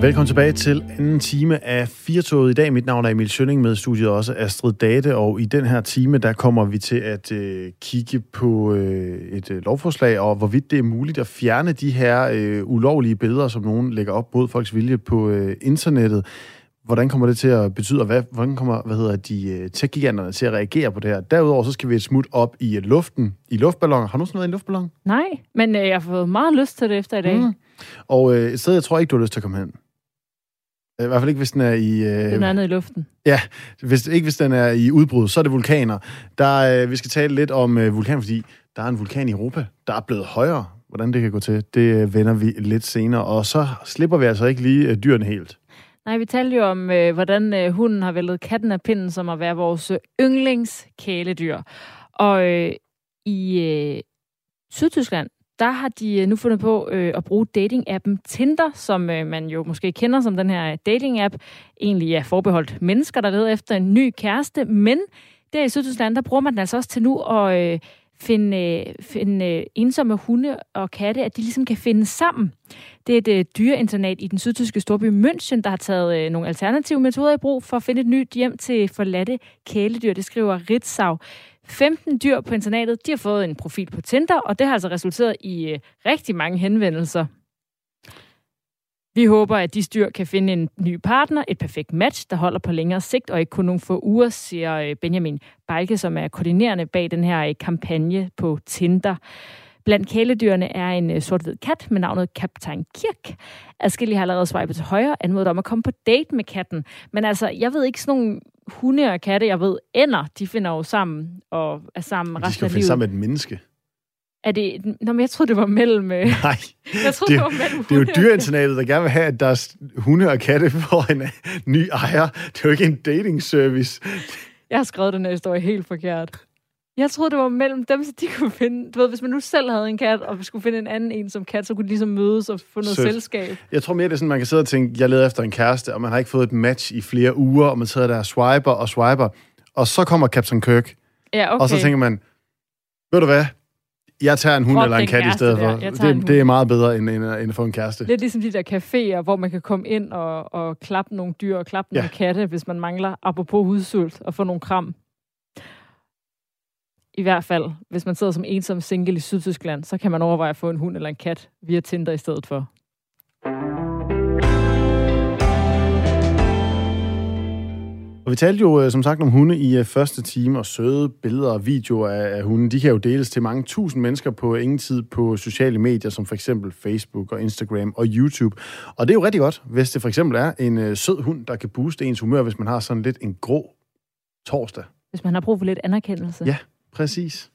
Velkommen tilbage til anden time af Firtoget i dag. Mit navn er Emil Sønning med studiet også Astrid Date, og i den her time, der kommer vi til at øh, kigge på øh, et øh, lovforslag, og hvorvidt det er muligt at fjerne de her øh, ulovlige billeder, som nogen lægger op mod folks vilje på øh, internettet. Hvordan kommer det til at betyde, og hvad, hvordan kommer hvad hedder de øh, tech-giganterne til at reagere på det her? Derudover så skal vi et smut op i luften, i luftballoner. Har du nogensinde været i en luftballon? Nej, men øh, jeg har fået meget lyst til det efter i dag. Mm. Og øh, et sted, jeg tror ikke, du har lyst til at komme hen. I hvert fald ikke, hvis den er i... Øh, den er nede i luften. Ja, hvis, ikke hvis den er i udbrud, så er det vulkaner. Der, øh, vi skal tale lidt om øh, vulkan, fordi der er en vulkan i Europa, der er blevet højere. Hvordan det kan gå til, det øh, vender vi lidt senere. Og så slipper vi altså ikke lige øh, dyrene helt. Nej, vi talte jo om, øh, hvordan øh, hunden har væltet katten af pinden, som at være vores øh, yndlingskæledyr. Og øh, i øh, Sydtyskland, der har de øh, nu fundet på øh, at bruge dating-appen Tinder, som øh, man jo måske kender som den her dating-app, egentlig er forbeholdt mennesker, der leder efter en ny kæreste, men der i Sydtyskland, der bruger man den altså også til nu at øh, finde, øh, finde øh, ensomme hunde og katte, at de ligesom kan finde sammen. Det er et øh, dyreinternat i den sydtyske storby München, der har taget øh, nogle alternative metoder i brug for at finde et nyt hjem til forladte kæledyr. Det skriver Ritzau. 15 dyr på internatet, de har fået en profil på Tinder, og det har altså resulteret i øh, rigtig mange henvendelser. Vi håber, at de styr kan finde en ny partner, et perfekt match, der holder på længere sigt og ikke kun nogle få uger, siger øh, Benjamin Balke, som er koordinerende bag den her øh, kampagne på Tinder. Blandt kæledyrene er en øh, sort-hvid kat med navnet Kaptajn Kirk. Adskillige har allerede swipet til højre, anmodet om at komme på date med katten. Men altså, jeg ved ikke sådan nogle hunde og katte, jeg ved, ender, de finder jo sammen og er sammen resten af livet. De skal finde sammen med et menneske. Er det... Nå, men jeg troede, det var mellem... Øh, Nej, jeg troede, det, det, var mellem det er jo dyreinternatet, der gerne vil have, at deres hunde og katte får en ny ejer. Det er jo ikke en dating service. Jeg har skrevet den her historie helt forkert. Jeg troede, det var mellem dem, så de kunne finde... Du ved, hvis man nu selv havde en kat, og skulle finde en anden en som kat, så kunne de ligesom mødes og få noget Sødt. selskab. Jeg tror mere, det er sådan, man kan sidde og tænke, jeg leder efter en kæreste, og man har ikke fået et match i flere uger, og man sidder der og swiper og swiper, og så kommer Captain Kirk. Ja, okay. Og så tænker man, ved du hvad, jeg tager en hund eller en kat i stedet for. Det, det er meget bedre, end, end, end at få en kæreste. Lidt ligesom de der caféer, hvor man kan komme ind og, og klappe nogle dyr og klappe ja. nogle katte, hvis man mangler, apropos hudsult, og få nogle kram. I hvert fald, hvis man sidder som ensom single i Sydtyskland, så kan man overveje at få en hund eller en kat via Tinder i stedet for. Og vi talte jo øh, som sagt om hunde i øh, første time, og søde billeder og videoer af, af hunde, de kan jo deles til mange tusind mennesker på ingen tid på sociale medier, som for eksempel Facebook og Instagram og YouTube. Og det er jo rigtig godt, hvis det for eksempel er en øh, sød hund, der kan booste ens humør, hvis man har sådan lidt en grå torsdag. Hvis man har brug for lidt anerkendelse. Ja, præcis.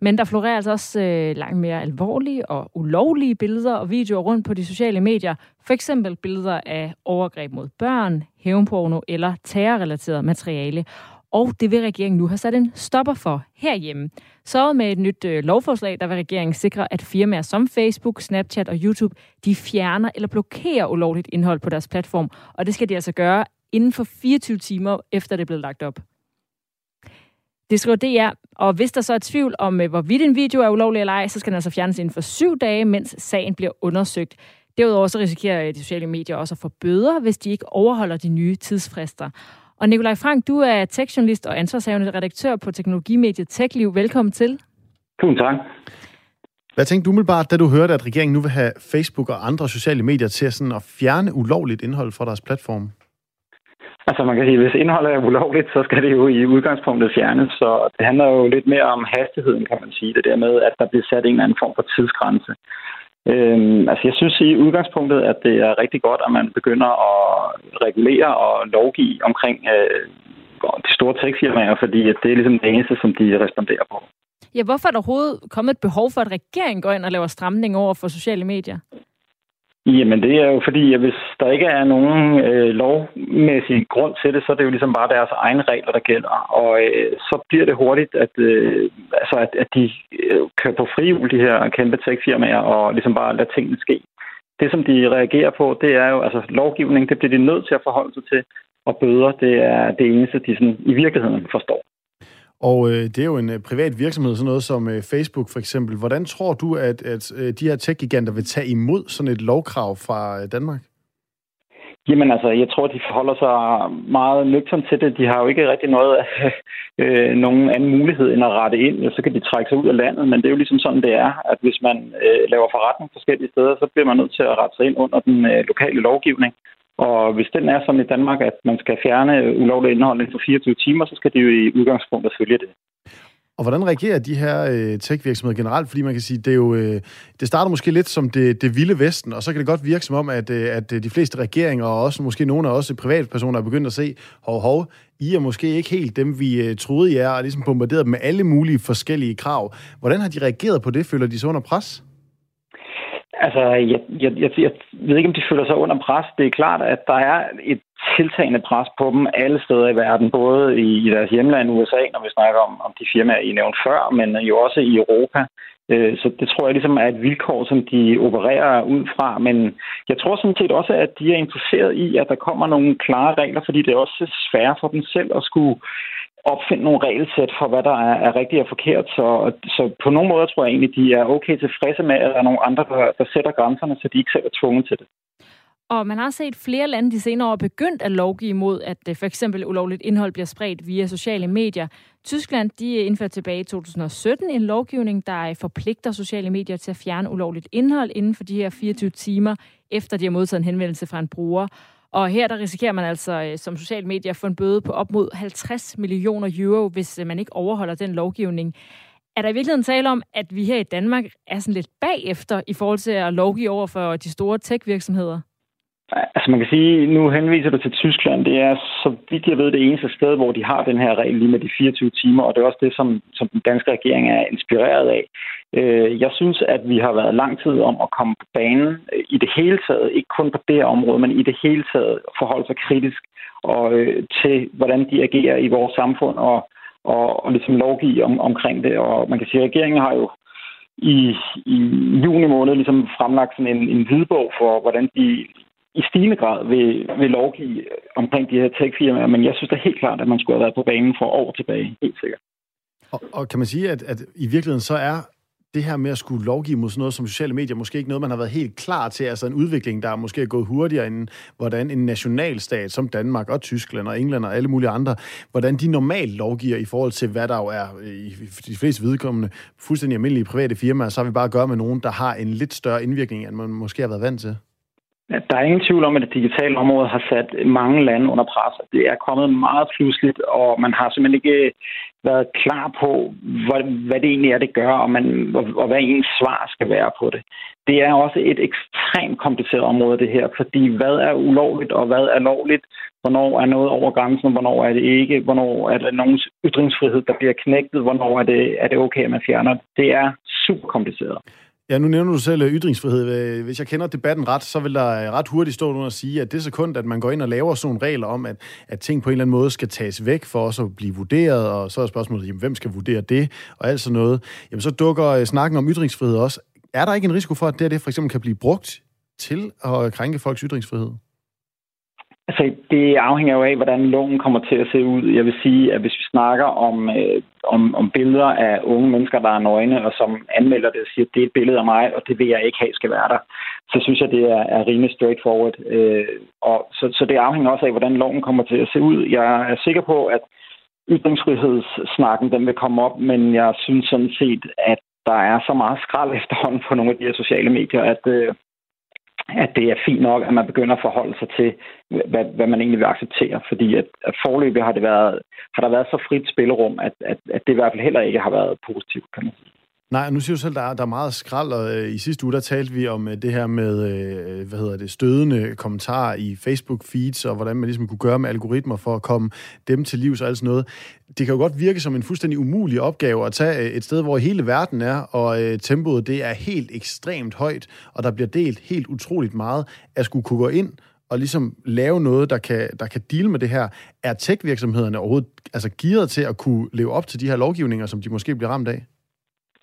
Men der florerer altså også øh, langt mere alvorlige og ulovlige billeder og videoer rundt på de sociale medier. For eksempel billeder af overgreb mod børn, hævnporno eller terrorrelateret materiale. Og det vil regeringen nu have sat en stopper for herhjemme. Så med et nyt øh, lovforslag, der vil regeringen sikre, at firmaer som Facebook, Snapchat og YouTube, de fjerner eller blokerer ulovligt indhold på deres platform. Og det skal de altså gøre inden for 24 timer efter det er blevet lagt op. Det skriver DR, og hvis der så er tvivl om, øh, hvorvidt en video er ulovlig eller ej, så skal den altså fjernes inden for syv dage, mens sagen bliver undersøgt. Derudover så risikerer øh, de sociale medier også at få bøder, hvis de ikke overholder de nye tidsfrister. Og Nikolaj Frank, du er tekstjournalist og ansvarshavende redaktør på teknologimediet TechLiv. Velkommen til. Tusind tak. Hvad tænkte du umiddelbart, da du hørte, at regeringen nu vil have Facebook og andre sociale medier til sådan at fjerne ulovligt indhold fra deres platform? Altså man kan sige, at hvis indholdet er ulovligt, så skal det jo i udgangspunktet fjernes. Så det handler jo lidt mere om hastigheden, kan man sige. Det der med, at der bliver sat en eller anden form for tidsgrænse. Øhm, altså jeg synes i udgangspunktet, at det er rigtig godt, at man begynder at regulere og lovgive omkring øh, de store techfirmaer, fordi at det er ligesom det eneste, som de responderer på. Ja, hvorfor er der overhovedet kommet et behov for, at regeringen går ind og laver stramning over for sociale medier? Jamen, det er jo fordi, at hvis der ikke er nogen øh, lovmæssig grund til det, så er det jo ligesom bare deres egne regler, der gælder. Og øh, så bliver det hurtigt, at, øh, altså, at, at de øh, kører på frihjul, de her kæmpe techfirmaer, og ligesom bare lader tingene ske. Det, som de reagerer på, det er jo, altså lovgivning, det bliver de nødt til at forholde sig til, og bøder, det er det eneste, de sådan, i virkeligheden forstår. Og øh, det er jo en øh, privat virksomhed, sådan noget som øh, Facebook for eksempel. Hvordan tror du, at, at øh, de her tech-giganter vil tage imod sådan et lovkrav fra øh, Danmark? Jamen altså, jeg tror, de forholder sig meget nøgternt til det. De har jo ikke rigtig noget af øh, nogen anden mulighed end at rette ind, og så kan de trække sig ud af landet. Men det er jo ligesom sådan, det er, at hvis man øh, laver forretning forskellige steder, så bliver man nødt til at rette sig ind under den øh, lokale lovgivning. Og hvis den er sådan i Danmark, at man skal fjerne ulovligt indhold inden for 24 timer, så skal de jo i udgangspunktet følge det. Og hvordan reagerer de her øh, tech-virksomheder generelt? Fordi man kan sige, det er jo, øh, det starter måske lidt som det, det vilde vesten, og så kan det godt virke som om, at, øh, at øh, de fleste regeringer, og også måske nogle af os øh, privatpersoner, er begyndt at se, hov, hov, I er måske ikke helt dem, vi øh, troede, I er, og ligesom bombarderet dem med alle mulige forskellige krav. Hvordan har de reageret på det? Føler de sig under pres? Altså, jeg, jeg, jeg, jeg ved ikke, om de føler sig under pres. Det er klart, at der er et tiltagende pres på dem alle steder i verden, både i, i deres hjemland USA, når vi snakker om, om de firmaer, I nævnte før, men jo også i Europa. Øh, så det tror jeg ligesom er et vilkår, som de opererer ud fra. Men jeg tror sådan set også, at de er interesseret i, at der kommer nogle klare regler, fordi det er også svært for dem selv at skulle opfinde nogle regelsæt for, hvad der er, er rigtigt og forkert. Så, så på nogle måder tror jeg egentlig, de er okay tilfredse med, at der er nogle andre, der, der sætter grænserne, så de ikke selv er tvunget til det. Og man har set flere lande de senere år begyndt at lovgive imod, at øh, for eksempel ulovligt indhold bliver spredt via sociale medier. Tyskland de indførte tilbage i 2017 en lovgivning, der øh, forpligter sociale medier til at fjerne ulovligt indhold inden for de her 24 timer, efter de har modtaget en henvendelse fra en bruger. Og her der risikerer man altså øh, som social medier at få en bøde på op mod 50 millioner euro, hvis øh, man ikke overholder den lovgivning. Er der i virkeligheden tale om, at vi her i Danmark er sådan lidt bagefter i forhold til at lovgive over for de store tech-virksomheder? Altså man kan sige, nu henviser du til Tyskland. Det er, så vidt jeg ved, det eneste sted, hvor de har den her regel lige med de 24 timer, og det er også det, som, som den danske regering er inspireret af. Øh, jeg synes, at vi har været lang tid om at komme på banen øh, i det hele taget, ikke kun på det her område, men i det hele taget forholde sig kritisk og, øh, til, hvordan de agerer i vores samfund og, og, og ligesom lovgive om, omkring det. Og man kan sige, at regeringen har jo i, i juni måned ligesom fremlagt sådan en, en hvidbog for, hvordan de i stigende grad vil, vil lovgive omkring de her tech-firmaer, men jeg synes da helt klart, at man skulle have været på banen for år tilbage, helt sikkert. Og, og kan man sige, at, at i virkeligheden så er det her med at skulle lovgive mod sådan noget som sociale medier, måske ikke noget, man har været helt klar til, altså en udvikling, der er måske er gået hurtigere end hvordan en nationalstat som Danmark og Tyskland og England og alle mulige andre, hvordan de normalt lovgiver i forhold til, hvad der jo er øh, i de fleste vedkommende fuldstændig almindelige private firmaer, så har vi bare at gøre med nogen, der har en lidt større indvirkning, end man måske har været vant til. Der er ingen tvivl om, at det digitale område har sat mange lande under pres. Det er kommet meget pludseligt, og man har simpelthen ikke øh, været klar på, hvad, hvad det egentlig er, det gør, og, man, og, og hvad ens svar skal være på det. Det er også et ekstremt kompliceret område, det her, fordi hvad er ulovligt, og hvad er lovligt? Hvornår er noget over grænsen, hvornår er det ikke? Hvornår er der nogens ytringsfrihed, der bliver knægtet? Hvornår er det, er det okay, at man fjerner det? Det er super kompliceret. Ja, nu nævner du selv øh, ytringsfrihed. Øh, hvis jeg kender debatten ret, så vil der øh, ret hurtigt stå nogen og sige, at det sekund, at man går ind og laver sådan nogle regler om, at, at ting på en eller anden måde skal tages væk for os at blive vurderet, og så er spørgsmålet, jamen, hvem skal vurdere det, og alt sådan noget, jamen så dukker snakken om ytringsfrihed også. Er der ikke en risiko for, at det, det for eksempel kan blive brugt til at krænke folks ytringsfrihed? Altså, det afhænger jo af, hvordan loven kommer til at se ud. Jeg vil sige, at hvis vi snakker om, øh, om, om billeder af unge mennesker, der er nøgne, og som anmelder det og siger, at det er et billede af mig, og det vil jeg ikke have skal være der, så synes jeg, det er, er rimelig straightforward. Øh, og så, så det afhænger også af, hvordan loven kommer til at se ud. Jeg er sikker på, at ytringsfrihedssnakken den vil komme op, men jeg synes sådan set, at der er så meget skrald efterhånden på nogle af de her sociale medier, at, øh, at det er fint nok, at man begynder at forholde sig til, hvad, hvad man egentlig vil acceptere. Fordi at, at forløbet har, det været, har der været så frit spillerum, at, at, at det i hvert fald heller ikke har været positivt, kan man sige. Nej, nu siger du selv, der er, der er meget skrald, og øh, i sidste uge, der talte vi om øh, det her med, øh, hvad hedder det, stødende kommentarer i Facebook-feeds, og hvordan man ligesom kunne gøre med algoritmer for at komme dem til livs og alt sådan noget. Det kan jo godt virke som en fuldstændig umulig opgave at tage øh, et sted, hvor hele verden er, og øh, tempoet det er helt ekstremt højt, og der bliver delt helt utroligt meget, at skulle kunne gå ind og ligesom lave noget, der kan, der kan deal med det her. Er tech-virksomhederne overhovedet altså gearet til at kunne leve op til de her lovgivninger, som de måske bliver ramt af?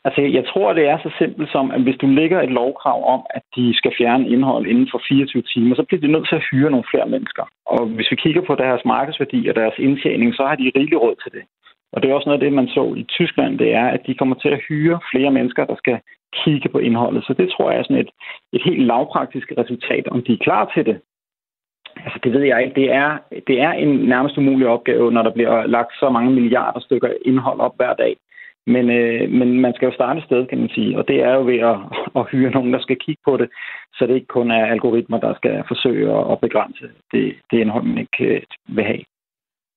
Altså, jeg tror, det er så simpelt som, at hvis du lægger et lovkrav om, at de skal fjerne indhold inden for 24 timer, så bliver de nødt til at hyre nogle flere mennesker. Og hvis vi kigger på deres markedsværdi og deres indtjening, så har de rigelig råd til det. Og det er også noget af det, man så i Tyskland, det er, at de kommer til at hyre flere mennesker, der skal kigge på indholdet. Så det tror jeg er sådan et, et helt lavpraktisk resultat. Om de er klar til det, Altså, det ved jeg ikke. Det er, det er en nærmest umulig opgave, når der bliver lagt så mange milliarder stykker indhold op hver dag. Men, øh, men man skal jo starte et sted, kan man sige, og det er jo ved at, at hyre nogen, der skal kigge på det, så det ikke kun er algoritmer, der skal forsøge at begrænse det, det indhold, man ikke øh, vil have.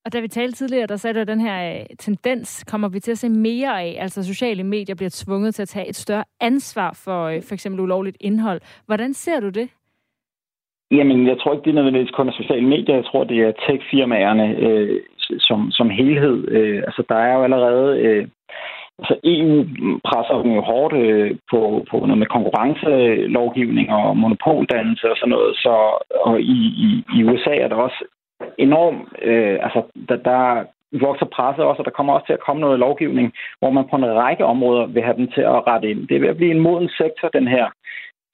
Og da vi talte tidligere, der sagde du, at den her øh, tendens kommer vi til at se mere af. Altså sociale medier bliver tvunget til at tage et større ansvar for øh, for eksempel ulovligt indhold. Hvordan ser du det? Jamen, jeg tror ikke, det er nødvendigvis kun af sociale medier. Jeg tror, det er tech-firmaerne øh, som, som helhed. Øh, altså, der er jo allerede... Øh, altså, EU presser jo hårdt øh, på, på noget med konkurrencelovgivning og monopoldannelse og sådan noget. Så, og i, i, i USA er der også enormt... Øh, altså, der, der vokser presset også, og der kommer også til at komme noget lovgivning, hvor man på en række områder vil have dem til at rette ind. Det er ved at blive en moden sektor, den her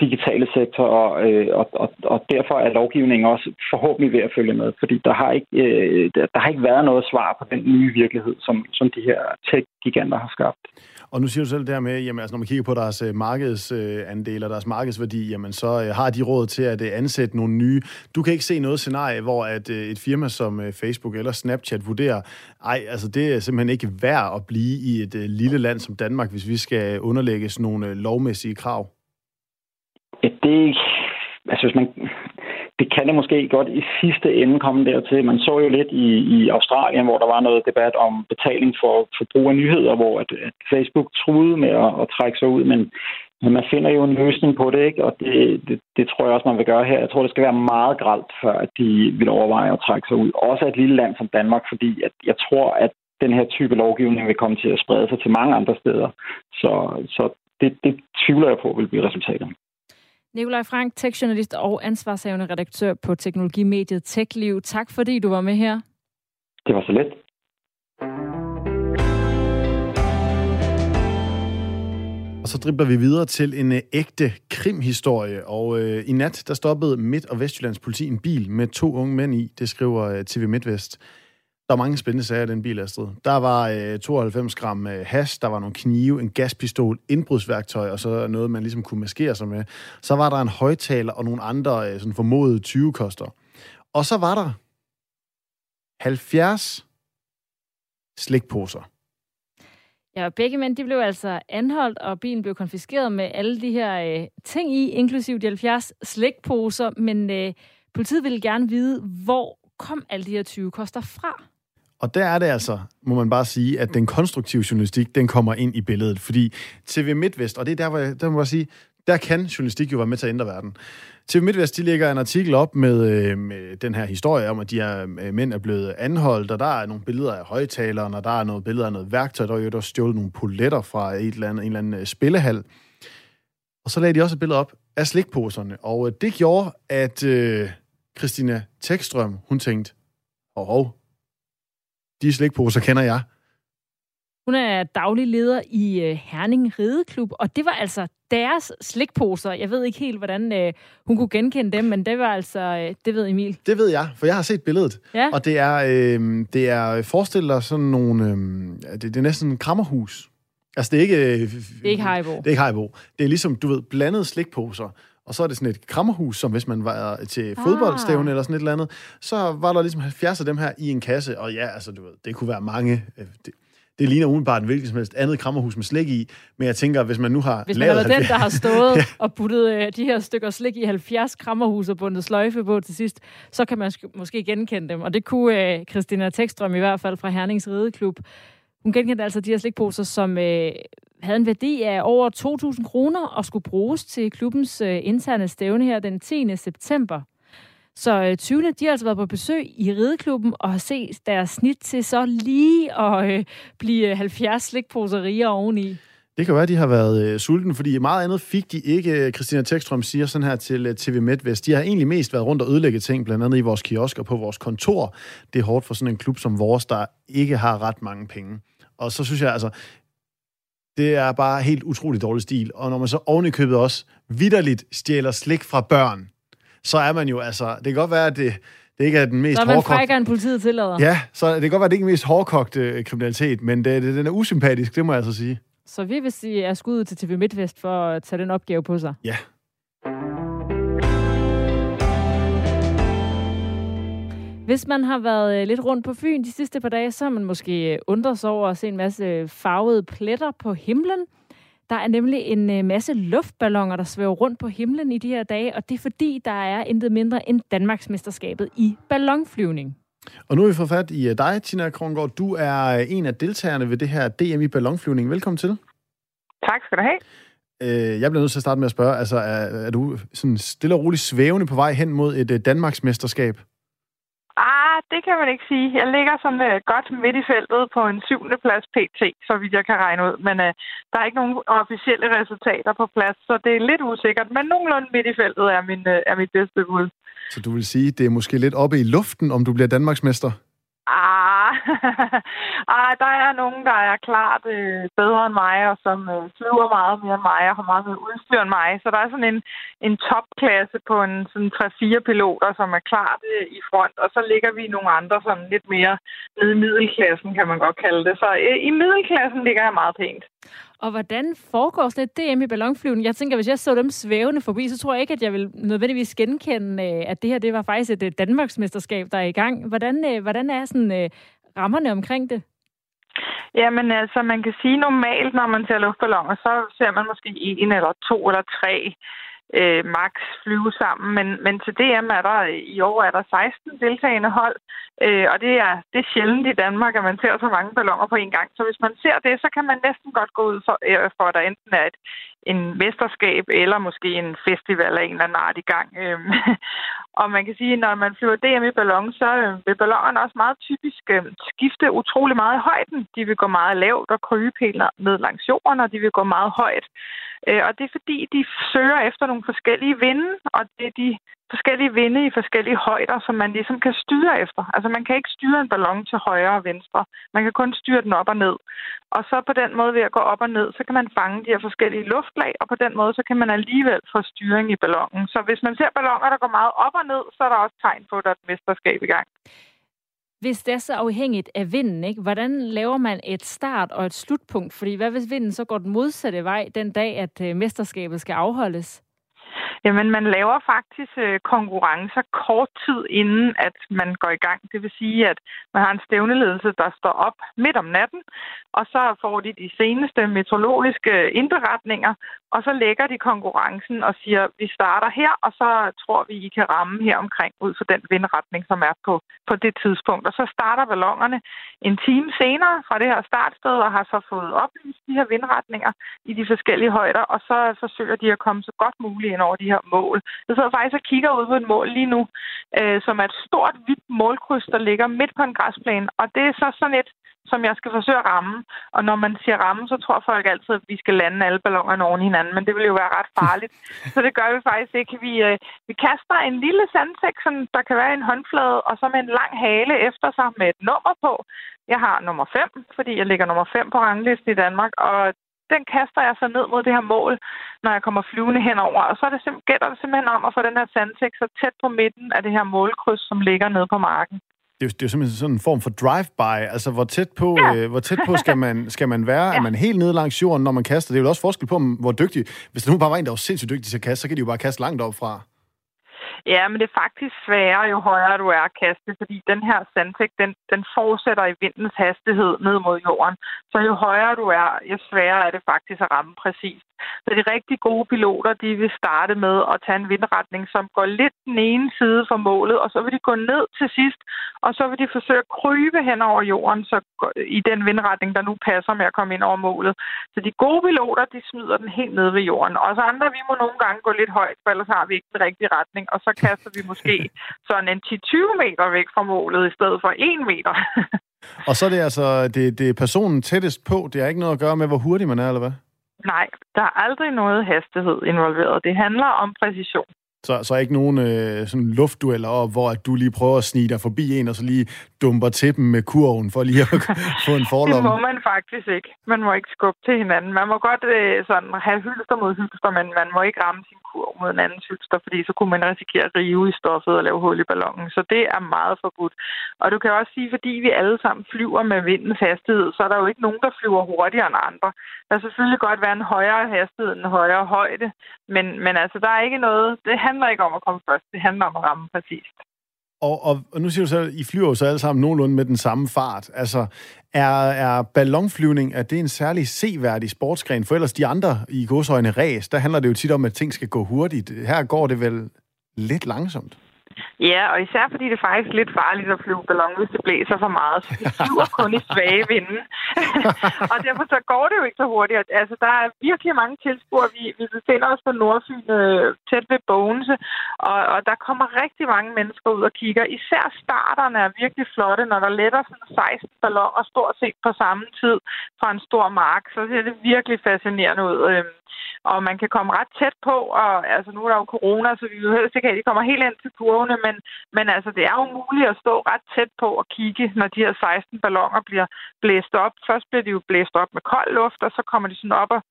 digitale sektor, og, øh, og, og, og derfor er lovgivningen også forhåbentlig ved at følge med, fordi der har ikke, øh, der har ikke været noget svar på den nye virkelighed, som, som de her tech-giganter har skabt. Og nu siger du selv der med, jamen altså, når man kigger på deres øh, markedsandel og deres markedsværdi, jamen så øh, har de råd til at øh, ansætte nogle nye. Du kan ikke se noget scenarie, hvor at et firma som Facebook eller Snapchat vurderer, ej, altså det er simpelthen ikke værd at blive i et lille land som Danmark, hvis vi skal underlægges nogle lovmæssige krav. Ja, det, altså hvis man, det kan det måske godt i sidste ende komme dertil. Man så jo lidt i, i Australien, hvor der var noget debat om betaling for, for brug af nyheder, hvor at, at Facebook truede med at, at trække sig ud, men, men man finder jo en løsning på det, ikke? og det, det, det tror jeg også, man vil gøre her. Jeg tror, det skal være meget gralt, før at de vil overveje at trække sig ud. Også et lille land som Danmark, fordi at jeg tror, at den her type lovgivning vil komme til at sprede sig til mange andre steder. Så, så det, det tvivler jeg på vil blive resultatet. Nikolaj Frank, tekstjournalist og ansvarshavende redaktør på teknologimediet TechLiv. Tak fordi du var med her. Det var så let. Og så dribler vi videre til en uh, ægte krimhistorie. Og uh, i nat, der stoppede Midt- og Vestjyllands politi en bil med to unge mænd i. Det skriver uh, TV MidtVest. Der var mange spændende sager i den bil, Astrid. Der var øh, 92 gram øh, hash, der var nogle knive, en gaspistol, indbrudsværktøj og så noget, man ligesom kunne maskere sig med. Så var der en højtaler og nogle andre øh, sådan formodede 20-koster. Og så var der 70 slikposer. Ja, begge mænd de blev altså anholdt, og bilen blev konfiskeret med alle de her øh, ting i, inklusive de 70 slikposer. Men øh, politiet ville gerne vide, hvor kom alle de her 20 koster fra? Og der er det altså, må man bare sige, at den konstruktive journalistik, den kommer ind i billedet. Fordi TV MidtVest, og det er der, hvor jeg, der må jeg sige, der kan journalistik jo være med til at ændre verden. TV MidtVest, de lægger en artikel op med, øh, med den her historie om, at de her øh, mænd er blevet anholdt, og der er nogle billeder af højtaleren, og der er nogle billeder af noget værktøj, der er jo der stjålet nogle poletter fra et eller andet, en eller anden øh, spillehal. Og så lagde de også et billede op af slikposerne, og øh, det gjorde, at øh, Christina Tekstrøm, hun tænkte, åh, hov, de slikposer kender jeg. Hun er daglig leder i øh, Herning Rideklub, og det var altså deres slikposer. Jeg ved ikke helt, hvordan øh, hun kunne genkende dem, men det var altså, øh, det ved Emil. Det ved jeg, for jeg har set billedet. Ja. Og det er, øh, det er, forestil dig sådan nogle, øh, det, det er næsten en krammerhus. Altså det er ikke... Øh, det er ikke Haribo. Det er ikke Haribo. Det er ligesom, du ved, blandede slikposer. Og så er det sådan et krammerhus, som hvis man var til fodboldstævne ah. eller sådan et eller andet, så var der ligesom 70 af dem her i en kasse. Og ja, altså du ved, det kunne være mange... Øh, det, det ligner umiddelbart en hvilket som helst andet krammerhus med slik i, men jeg tænker, hvis man nu har Hvis man lavet den, der har stået ja. og puttet øh, de her stykker slik i 70 krammerhus og bundet sløjfe på til sidst, så kan man måske genkende dem. Og det kunne øh, Christina Tekstrøm i hvert fald fra Hernings Rideklub. Hun genkendte altså de her slikposer, som øh, havde en værdi af over 2.000 kroner og skulle bruges til klubbens øh, interne stævne her den 10. september. Så øh, 20. de har altså været på besøg i rideklubben og har set deres snit til så lige at øh, blive 70 slikposer rigere oveni. Det kan være, at de har været øh, sultne, fordi meget andet fik de ikke. Christina Tekstrøm siger sådan her til øh, TV MidtVest. De har egentlig mest været rundt og ødelægge ting, blandt andet i vores kiosk og på vores kontor. Det er hårdt for sådan en klub som vores, der ikke har ret mange penge. Og så synes jeg altså, det er bare helt utrolig dårlig stil. Og når man så ovenikøbet også vidderligt stjæler slik fra børn, så er man jo altså... Det kan godt være, at det, det ikke er den mest hårdkogte... Så er man frækker, end politiet tillader. Ja, så det kan godt være, at det ikke er den mest hårdkogte øh, kriminalitet, men det, det, den er usympatisk, det må jeg altså sige. Så vi vil sige, er skuddet til TV MidtVest for at tage den opgave på sig. Ja. Hvis man har været øh, lidt rundt på Fyn de sidste par dage, så har man måske øh, undret sig over at se en masse farvede pletter på himlen. Der er nemlig en øh, masse luftballoner, der svæver rundt på himlen i de her dage, og det er fordi, der er intet mindre end Danmarksmesterskabet i ballonflyvning. Og nu har vi fået fat i dig, Tina Krongård. Du er en af deltagerne ved det her DM i ballonflyvning. Velkommen til. Tak skal du have. Jeg bliver nødt til at starte med at spørge, altså er, er du sådan stille og roligt svævende på vej hen mod et Danmarksmesterskab? Det kan man ikke sige. Jeg ligger sådan uh, godt midt i feltet på en syvende plads PT, så vidt jeg kan regne ud. Men uh, der er ikke nogen officielle resultater på plads, så det er lidt usikkert. Men nogenlunde midt i feltet er, min, uh, er mit bedste bud. Så du vil sige, det er måske lidt oppe i luften, om du bliver Danmarksmester? Ah, ah, der er nogen, der er klart øh, bedre end mig, og som øh, flyver meget mere end mig, og har meget mere udstyr end mig. Så der er sådan en, en topklasse på en sådan 3-4 piloter, som er klart øh, i front, og så ligger vi nogle andre sådan lidt mere nede i middelklassen, kan man godt kalde det. Så øh, i middelklassen ligger jeg meget pænt. Og hvordan foregår sådan et DM i ballonflyvning? Jeg tænker, hvis jeg så dem svævende forbi, så tror jeg ikke, at jeg vil nødvendigvis genkende, øh, at det her det var faktisk et øh, Danmarksmesterskab, der er i gang. Hvordan, øh, hvordan er sådan rammerne omkring det? Jamen altså, man kan sige normalt, når man ser luftballoner, så ser man måske en eller to eller tre øh, max flyve sammen. Men, men til DM er der i år er der 16 deltagende hold, øh, og det er, det er sjældent i Danmark, at man ser så mange balloner på en gang. Så hvis man ser det, så kan man næsten godt gå ud for, øh, for at der enten er et, en mesterskab eller måske en festival af en eller anden art i gang. Øhm, og man kan sige, at når man flyver DM i ballon, så øh, vil ballonerne også meget typisk øh, skifte utrolig meget i højden. De vil gå meget lavt og krybe helt ned langs jorden, og de vil gå meget højt. Øh, og det er fordi, de søger efter nogle forskellige vinde, og det er de forskellige vinde i forskellige højder, som man ligesom kan styre efter. Altså man kan ikke styre en ballon til højre og venstre. Man kan kun styre den op og ned. Og så på den måde ved at gå op og ned, så kan man fange de her forskellige luftlag, og på den måde så kan man alligevel få styring i ballonen. Så hvis man ser balloner, der går meget op og ned, så er der også tegn på, at der er et mesterskab i gang. Hvis det er så afhængigt af vinden, ikke? hvordan laver man et start og et slutpunkt? Fordi hvad hvis vinden så går den modsatte vej den dag, at øh, mesterskabet skal afholdes? Jamen, man laver faktisk øh, konkurrencer kort tid inden, at man går i gang. Det vil sige, at man har en stævneledelse, der står op midt om natten, og så får de de seneste meteorologiske øh, indberetninger, og så lægger de konkurrencen og siger, vi starter her, og så tror vi, I kan ramme her omkring ud for den vindretning, som er på, på det tidspunkt. Og så starter ballongerne en time senere fra det her startsted, og har så fået oplyst de her vindretninger i de forskellige højder, og så forsøger de at komme så godt muligt ind over de her mål. Jeg sidder faktisk og kigger ud på et mål lige nu, øh, som er et stort, hvidt målkryds, der ligger midt på en græsplæne, og det er så sådan et som jeg skal forsøge at ramme. Og når man siger ramme, så tror folk altid, at vi skal lande alle ballonerne oven hinanden, men det vil jo være ret farligt. så det gør vi faktisk ikke. Vi, øh, vi kaster en lille sandsæk, som der kan være en håndflade, og så med en lang hale efter sig med et nummer på. Jeg har nummer 5, fordi jeg ligger nummer 5 på ranglisten i Danmark, og den kaster jeg så ned mod det her mål, når jeg kommer flyvende henover. Og så er det sim- gælder det simpelthen om at få den her sandsæk så tæt på midten af det her målkryds, som ligger nede på marken det er, jo, det er jo simpelthen sådan en form for drive-by. Altså, hvor tæt på, ja. øh, hvor tæt på skal, man, skal man være? Ja. Er man helt nede langs jorden, når man kaster? Det er jo også forskel på, hvor dygtig... Hvis der nu bare var en, der var sindssygt dygtig til at kaste, så kan de jo bare kaste langt op fra. Ja, men det er faktisk sværere, jo højere du er at kaste, fordi den her sandtæk, den, den fortsætter i vindens hastighed ned mod jorden. Så jo højere du er, jo sværere er det faktisk at ramme præcist. Så de rigtig gode piloter, de vil starte med at tage en vindretning, som går lidt den ene side for målet, og så vil de gå ned til sidst, og så vil de forsøge at krybe hen over jorden så i den vindretning, der nu passer med at komme ind over målet. Så de gode piloter, de smider den helt ned ved jorden. Og så andre, vi må nogle gange gå lidt højt, for ellers har vi ikke den rigtige retning, og så kaster vi måske sådan en 10-20 meter væk fra målet, i stedet for 1 meter. og så er det altså, det, det er personen tættest på, det har ikke noget at gøre med, hvor hurtig man er, eller hvad? Nej, der er aldrig noget hastighed involveret. Det handler om præcision. Så, så er ikke nogen øh, sådan luftdueller op, hvor at du lige prøver at snige dig forbi en, og så lige dumper til dem med kurven for lige at få en forlomme? Det må man faktisk ikke. Man må ikke skubbe til hinanden. Man må godt øh, sådan have hylster mod hylster, men man må ikke ramme sin kurv mod en anden hylster, fordi så kunne man risikere at rive i stoffet og lave hul i ballonen. Så det er meget forbudt. Og du kan også sige, fordi vi alle sammen flyver med vindens hastighed, så er der jo ikke nogen, der flyver hurtigere end andre. Der er selvfølgelig godt være en højere hastighed end en højere højde, men, men altså, der er ikke noget... Det handler ikke om at komme først. Det handler om at ramme præcist. Og, og, og nu siger du så, at I flyver jo så alle sammen nogenlunde med den samme fart. Altså, er, er ballonflyvning, er det en særlig seværdig sportsgren? For ellers de andre i godsøjne ræs, der handler det jo tit om, at ting skal gå hurtigt. Her går det vel lidt langsomt? Ja, og især fordi det er faktisk lidt farligt at flyve ballon, hvis det blæser for meget. Så det flyver kun i svage vinde. og derfor så går det jo ikke så hurtigt. Altså, der er virkelig mange tilskuere. Vi, vi befinder os på Nordfyn øh, tæt ved Bogense, og, og der kommer rigtig mange mennesker ud og kigger. Især starterne er virkelig flotte, når der letter sådan 16 balloner stort set på samme tid fra en stor mark. Så ser det virkelig fascinerende ud. Øh, og man kan komme ret tæt på, og altså nu er der jo corona, så vi vil helst ikke have, at de kommer helt ind til kurvene, men, men altså det er jo muligt at stå ret tæt på og kigge, når de her 16 ballonger bliver blæst op. Først bliver de jo blæst op med kold luft, og så kommer de sådan op og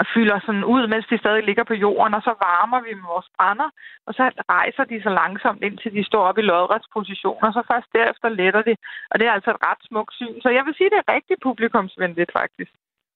og fylder sådan ud, mens de stadig ligger på jorden, og så varmer vi med vores brænder, og så rejser de så langsomt, indtil de står op i lodretsposition, og så først derefter letter de, og det er altså et ret smukt syn. Så jeg vil sige, det er rigtig publikumsvenligt, faktisk.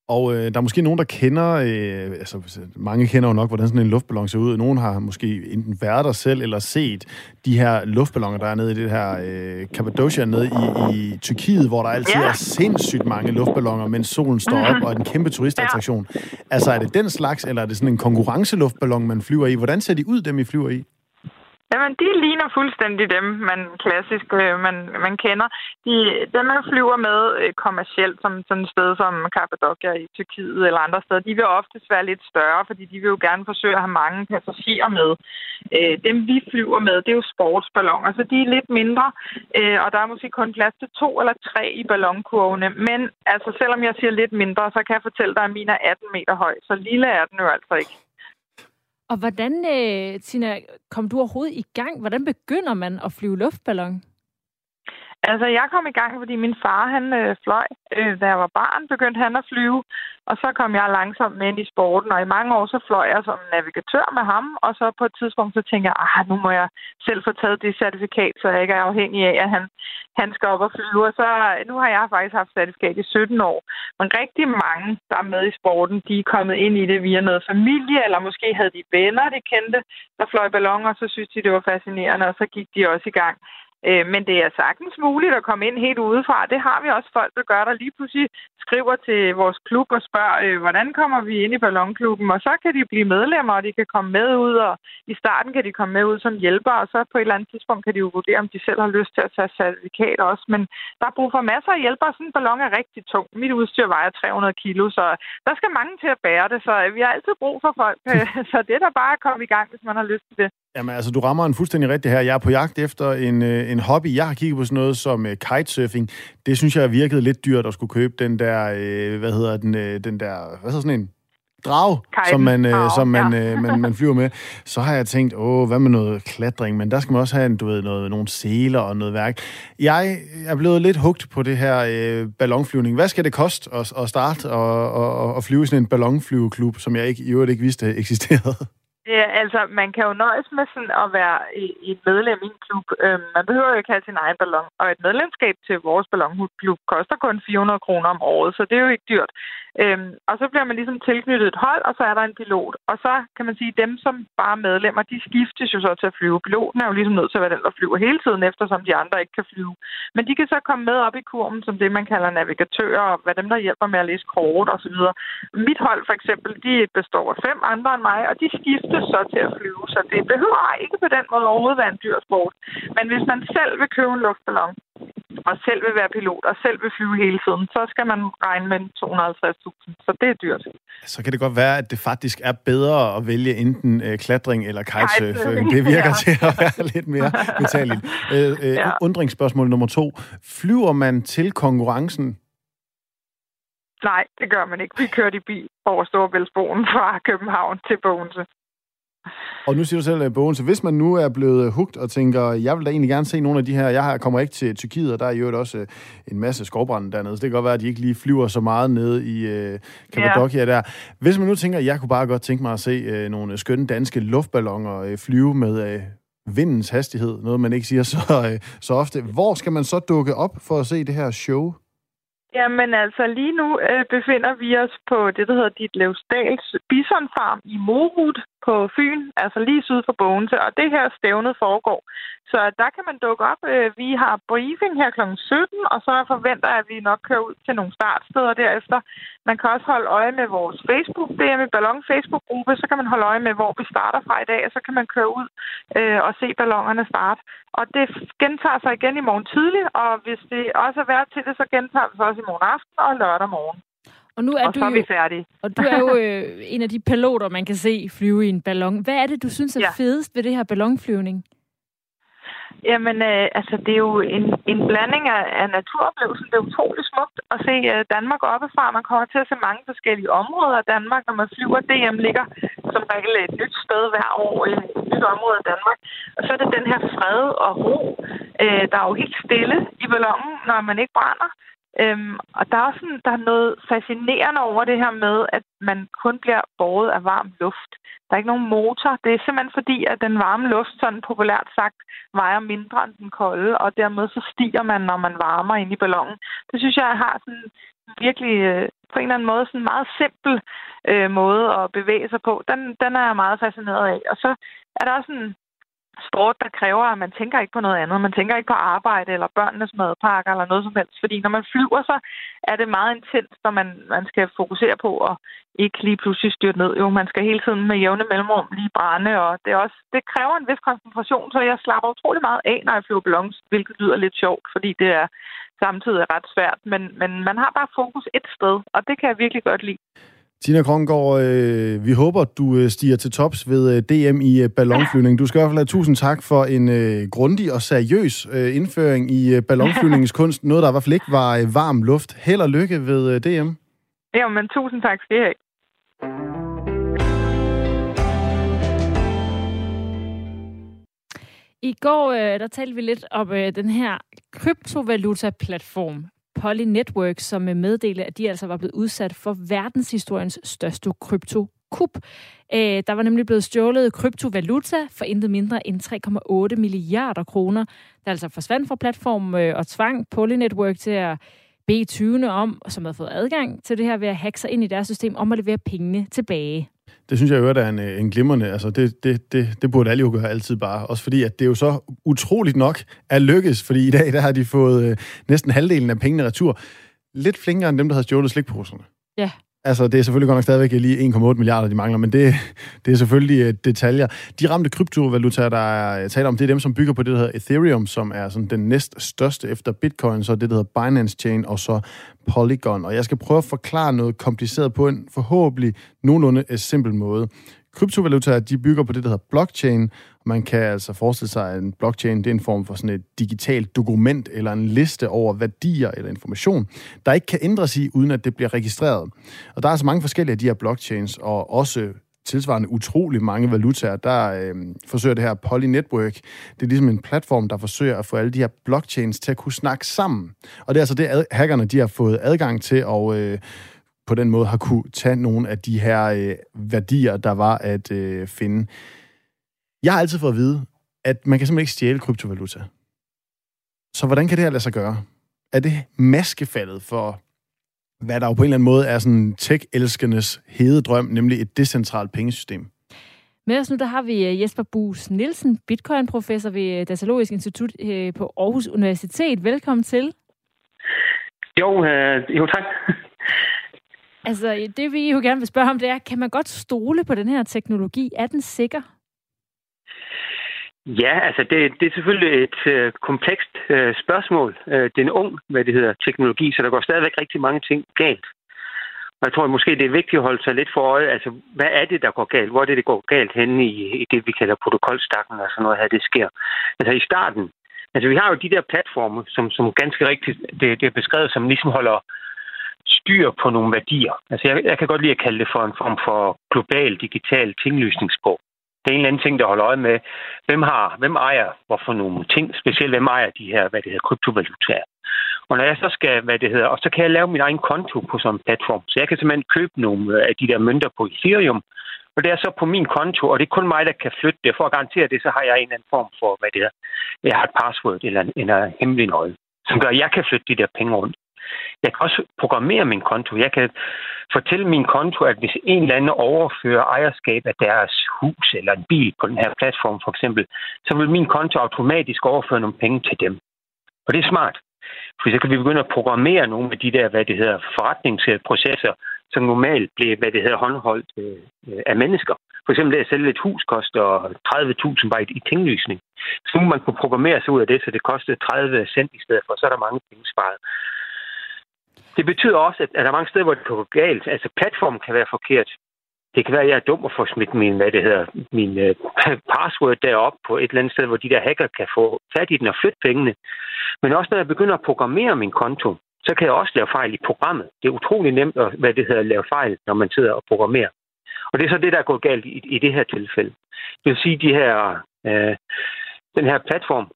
Og øh, der er måske nogen, der kender, øh, altså mange kender jo nok, hvordan sådan en luftballon ser ud. Nogen har måske enten været der selv, eller set de her luftballoner, der er nede i det her øh, Cappadocia nede i, i Tyrkiet, hvor der altid ja. er sindssygt mange luftballoner, mens solen står op, og er en kæmpe turistattraktion. Ja. Altså er det den slags, eller er det sådan en konkurrenceluftballon, man flyver i? Hvordan ser de ud, dem I flyver i? Jamen, de ligner fuldstændig dem, man klassisk øh, man, man kender. De, dem, man flyver med øh, kommercielt, som sådan et sted som Cappadocia i Tyrkiet eller andre steder, de vil oftest være lidt større, fordi de vil jo gerne forsøge at have mange passagerer med. Øh, dem, vi flyver med, det er jo sportsballoner, så de er lidt mindre, øh, og der er måske kun plads til to eller tre i ballonkurvene. Men altså, selvom jeg siger lidt mindre, så kan jeg fortælle dig, at min er 18 meter høj, så lille er den jo altså ikke. Og hvordan, øh, Tina, kom du overhovedet i gang? Hvordan begynder man at flyve luftballon? Altså, jeg kom i gang, fordi min far, han øh, fløj. Øh, da jeg var barn, begyndte han at flyve. Og så kom jeg langsomt med ind i sporten, og i mange år så fløj jeg som navigatør med ham. Og så på et tidspunkt, så tænkte jeg, ah, nu må jeg selv få taget det certifikat, så jeg ikke er afhængig af, at han, han skal op og flyve. Og så, øh, nu har jeg faktisk haft certifikat i 17 år. Men rigtig mange, der er med i sporten, de er kommet ind i det via noget familie, eller måske havde de venner, de kendte, der fløj balloner, og så synes de, det var fascinerende, og så gik de også i gang. Øh, men det er sagtens muligt at komme ind helt udefra. Det har vi også folk, der gør, der lige pludselig skriver til vores klub og spørger, øh, hvordan kommer vi ind i ballonklubben? Og så kan de blive medlemmer, og de kan komme med ud, og i starten kan de komme med ud som hjælper, og så på et eller andet tidspunkt kan de jo vurdere, om de selv har lyst til at tage certifikat også. Men der er brug for masser af hjælpere. Sådan en ballon er rigtig tung. Mit udstyr vejer 300 kilo, så der skal mange til at bære det, så vi har altid brug for folk. så det er da bare at komme i gang, hvis man har lyst til det. Jamen altså, du rammer en fuldstændig rigtig her. Jeg er på jagt efter en, øh, en hobby. Jeg har kigget på sådan noget som uh, kitesurfing. Det synes jeg virkede lidt dyrt at skulle købe den der, uh, hvad hedder den, uh, den der, hvad hedder sådan en? drag, Kiten. som, man, uh, som man, ja. uh, man, man flyver med, så har jeg tænkt, åh, hvad med noget klatring? Men der skal man også have du ved, noget, nogle seler og noget værk. Jeg er blevet lidt hugt på det her uh, ballonflyvning. Hvad skal det koste at, at starte og, og, og flyve sådan en ballonflyveklub, som jeg ikke, i øvrigt ikke vidste eksisterede? Ja, altså, man kan jo nøjes med sådan at være et medlem i en klub. Øhm, man behøver jo ikke have sin egen ballon. Og et medlemskab til vores ballonklub koster kun 400 kroner om året, så det er jo ikke dyrt. Øhm, og så bliver man ligesom tilknyttet et hold, og så er der en pilot. Og så kan man sige, at dem, som bare er medlemmer, de skiftes jo så til at flyve. Piloten er jo ligesom nødt til at være den, der flyver hele tiden, eftersom de andre ikke kan flyve. Men de kan så komme med op i kurven som det, man kalder navigatører, og hvad dem, der hjælper med at læse kort og så videre. Mit hold for eksempel, de består af fem andre end mig, og de skiftes så til at flyve. Så det behøver ikke på den måde overhovedet være en dyr sport. Men hvis man selv vil købe en luftballon, og selv vil være pilot, og selv vil flyve hele tiden, så skal man regne med 250.000. Så det er dyrt. Så kan det godt være, at det faktisk er bedre at vælge enten øh, klatring eller kitesurfing. Det virker ja. til at være lidt mere betaleligt. Øh, øh, ja. Undringsspørgsmål nummer to. Flyver man til konkurrencen? Nej, det gør man ikke. Vi kørte i bil over Storebæltsbroen fra København til Bogense. Og nu siger du selv, øh, Bogen, så hvis man nu er blevet hugt og tænker, jeg vil da egentlig gerne se nogle af de her, jeg kommer ikke til Tyrkiet, og der er jo også øh, en masse skovbrænde dernede, så det kan godt være, at de ikke lige flyver så meget ned i uh, Cappadocia ja. der. Hvis man nu tænker, jeg kunne bare godt tænke mig at se uh, nogle skønne danske luftballoner uh, flyve med uh, vindens hastighed, noget man ikke siger så, uh, så ofte. Hvor skal man så dukke op for at se det her show? Jamen altså, lige nu øh, befinder vi os på det, der hedder Ditlevsdals Bisonfarm i Morud på Fyn, altså lige syd for Bogense. Og det her stævnet foregår så der kan man dukke op. Øh, vi har briefing her kl. 17, og så forventer jeg, at vi nok kører ud til nogle startsteder derefter. Man kan også holde øje med vores Facebook, det er med Ballon Facebook-gruppe, så kan man holde øje med, hvor vi starter fra i dag, og så kan man køre ud øh, og se ballongerne starte. Og det gentager sig igen i morgen tidlig, og hvis det også er værd til det, så gentager det sig også i morgen aften og lørdag morgen. Og nu er og du så er jo, vi færdige. Og du er jo øh, en af de piloter, man kan se flyve i en ballon. Hvad er det, du synes er ja. fedest ved det her ballonflyvning? Jamen, øh, altså, det er jo en, en blanding af, af naturoplevelsen. Det er utroligt smukt at se øh, Danmark oppefra. Man kommer til at se mange forskellige områder af Danmark, når man flyver. DM ligger som regel et nyt sted hver år, i et nyt område af Danmark. Og så er det den her fred og ro. Øh, der er jo helt stille i ballonen, når man ikke brænder. Øhm, og der er også sådan, der er noget fascinerende over det her med, at man kun bliver båret af varm luft. Der er ikke nogen motor. Det er simpelthen fordi, at den varme luft, sådan populært sagt, vejer mindre end den kolde, og dermed så stiger man, når man varmer ind i ballonen. Det synes jeg har sådan virkelig øh, på en eller anden måde sådan en meget simpel øh, måde at bevæge sig på. Den, den er jeg meget fascineret af. Og så er der også en sport, der kræver, at man tænker ikke på noget andet. Man tænker ikke på arbejde eller børnenes madpakker eller noget som helst. Fordi når man flyver, så er det meget intens, når man, man skal fokusere på at ikke lige pludselig styrte ned. Jo, man skal hele tiden med jævne mellemrum lige brænde, og det, er også, det kræver en vis koncentration, så jeg slapper utrolig meget af, når jeg flyver ballons, hvilket lyder lidt sjovt, fordi det er samtidig ret svært. Men, men man har bare fokus et sted, og det kan jeg virkelig godt lide. Tina Krongård, øh, vi håber, du øh, stiger til tops ved øh, DM i øh, ballonflyvning. Du skal i hvert fald have tusind tak for en øh, grundig og seriøs øh, indføring i øh, ballonflyvningens kunst. Noget, der i hvert fald ikke var øh, varm luft. Held og lykke ved øh, DM. Ja, men tusind tak skal I have. I går øh, der talte vi lidt om øh, den her kryptovaluta-platform, Poly Network, som øh, meddelte, at de altså var blevet udsat for verdenshistoriens største kryptokup. Øh, der var nemlig blevet stjålet kryptovaluta for intet mindre end 3,8 milliarder kroner, der altså forsvandt fra platformen øh, og tvang Poly Network til at bede 20'erne om, som havde fået adgang til det her ved at hacke sig ind i deres system, om at levere pengene tilbage. Det synes jeg jo er en, øh, en glimrende. Altså det, det, det, det burde alle jo gøre altid bare. Også fordi, at det jo så utroligt nok er lykkes, fordi i dag der har de fået øh, næsten halvdelen af pengene retur. Lidt flinkere end dem, der havde stjålet slikposerne. Ja. Altså, det er selvfølgelig godt nok stadigvæk lige 1,8 milliarder, de mangler, men det, det er selvfølgelig øh, detaljer. De ramte kryptovalutaer, der er talt om, det er dem, som bygger på det, der hedder Ethereum, som er sådan den næst største efter Bitcoin, så det, der hedder Binance Chain, og så Polygon. Og jeg skal prøve at forklare noget kompliceret på en forhåbentlig nogenlunde øh, simpel måde. Kryptovalutaer, de bygger på det, der hedder blockchain. Man kan altså forestille sig, at en blockchain det er en form for sådan et digitalt dokument eller en liste over værdier eller information, der ikke kan ændres i, uden at det bliver registreret. Og der er altså mange forskellige af de her blockchains, og også tilsvarende utrolig mange valutaer, der øh, forsøger det her Poly Network. Det er ligesom en platform, der forsøger at få alle de her blockchains til at kunne snakke sammen. Og det er altså det, hackerne de har fået adgang til, og øh, på den måde har kunne tage nogle af de her øh, værdier, der var at øh, finde. Jeg har altid fået at vide, at man kan simpelthen ikke stjæle kryptovaluta. Så hvordan kan det her lade sig gøre? Er det maskefaldet for, hvad der jo på en eller anden måde er sådan tech-elskernes hede drøm, nemlig et decentralt pengesystem? Med os nu, der har vi øh, Jesper Bus Nielsen, bitcoin-professor ved øh, Datalogisk Institut øh, på Aarhus Universitet. Velkommen til. Jo, øh, jo tak. Altså, det vi jo gerne vil spørge om, det er, kan man godt stole på den her teknologi? Er den sikker? Ja, altså det, det er selvfølgelig et øh, komplekst øh, spørgsmål. Øh, det er en ung, hvad det hedder, teknologi, så der går stadigvæk rigtig mange ting galt. Og jeg tror måske, det er vigtigt at holde sig lidt for øje, altså hvad er det, der går galt? Hvor er det, det går galt henne i, i det, vi kalder protokolstakken og sådan noget her, det sker? Altså i starten, altså vi har jo de der platforme, som, som ganske rigtigt, det, det er beskrevet som ligesom holder styr på nogle værdier. Altså jeg, jeg kan godt lide at kalde det for en form for global digital tinglysningsbog. Det er en eller anden ting, der holder øje med, hvem har, hvem ejer hvorfor nogle ting, specielt hvem ejer de her, hvad det hedder, kryptovalutaer. Og når jeg så skal, hvad det hedder, og så kan jeg lave min egen konto på sådan en platform. Så jeg kan simpelthen købe nogle af de der mønter på Ethereum, og det er så på min konto, og det er kun mig, der kan flytte det. For at garantere det, så har jeg en eller anden form for, hvad det er. Jeg har et password eller en, en hemmelig nøgle, som gør, at jeg kan flytte de der penge rundt. Jeg kan også programmere min konto. Jeg kan fortælle min konto, at hvis en eller anden overfører ejerskab af deres hus eller en bil på den her platform for eksempel, så vil min konto automatisk overføre nogle penge til dem. Og det er smart. For så kan vi begynde at programmere nogle af de der, hvad det hedder, forretningsprocesser, som normalt bliver, hvad det hedder, håndholdt øh, af mennesker. For eksempel det at sælge et hus koster 30.000 bare i tinglysning. Så nu man kunne programmere sig ud af det, så det kostede 30 cent i stedet for, så er der mange penge sparet. Det betyder også, at der er mange steder, hvor det går galt. Altså platformen kan være forkert. Det kan være, at jeg er dum at få smidt min, hvad det hedder, min uh, password derop på et eller andet sted, hvor de der hacker kan få fat i den og flytte pengene. Men også når jeg begynder at programmere min konto, så kan jeg også lave fejl i programmet. Det er utrolig nemt at hvad det hedder, lave fejl, når man sidder og programmerer. Og det er så det, der er gået galt i, i det her tilfælde. Det vil sige, de her, øh, den her platform,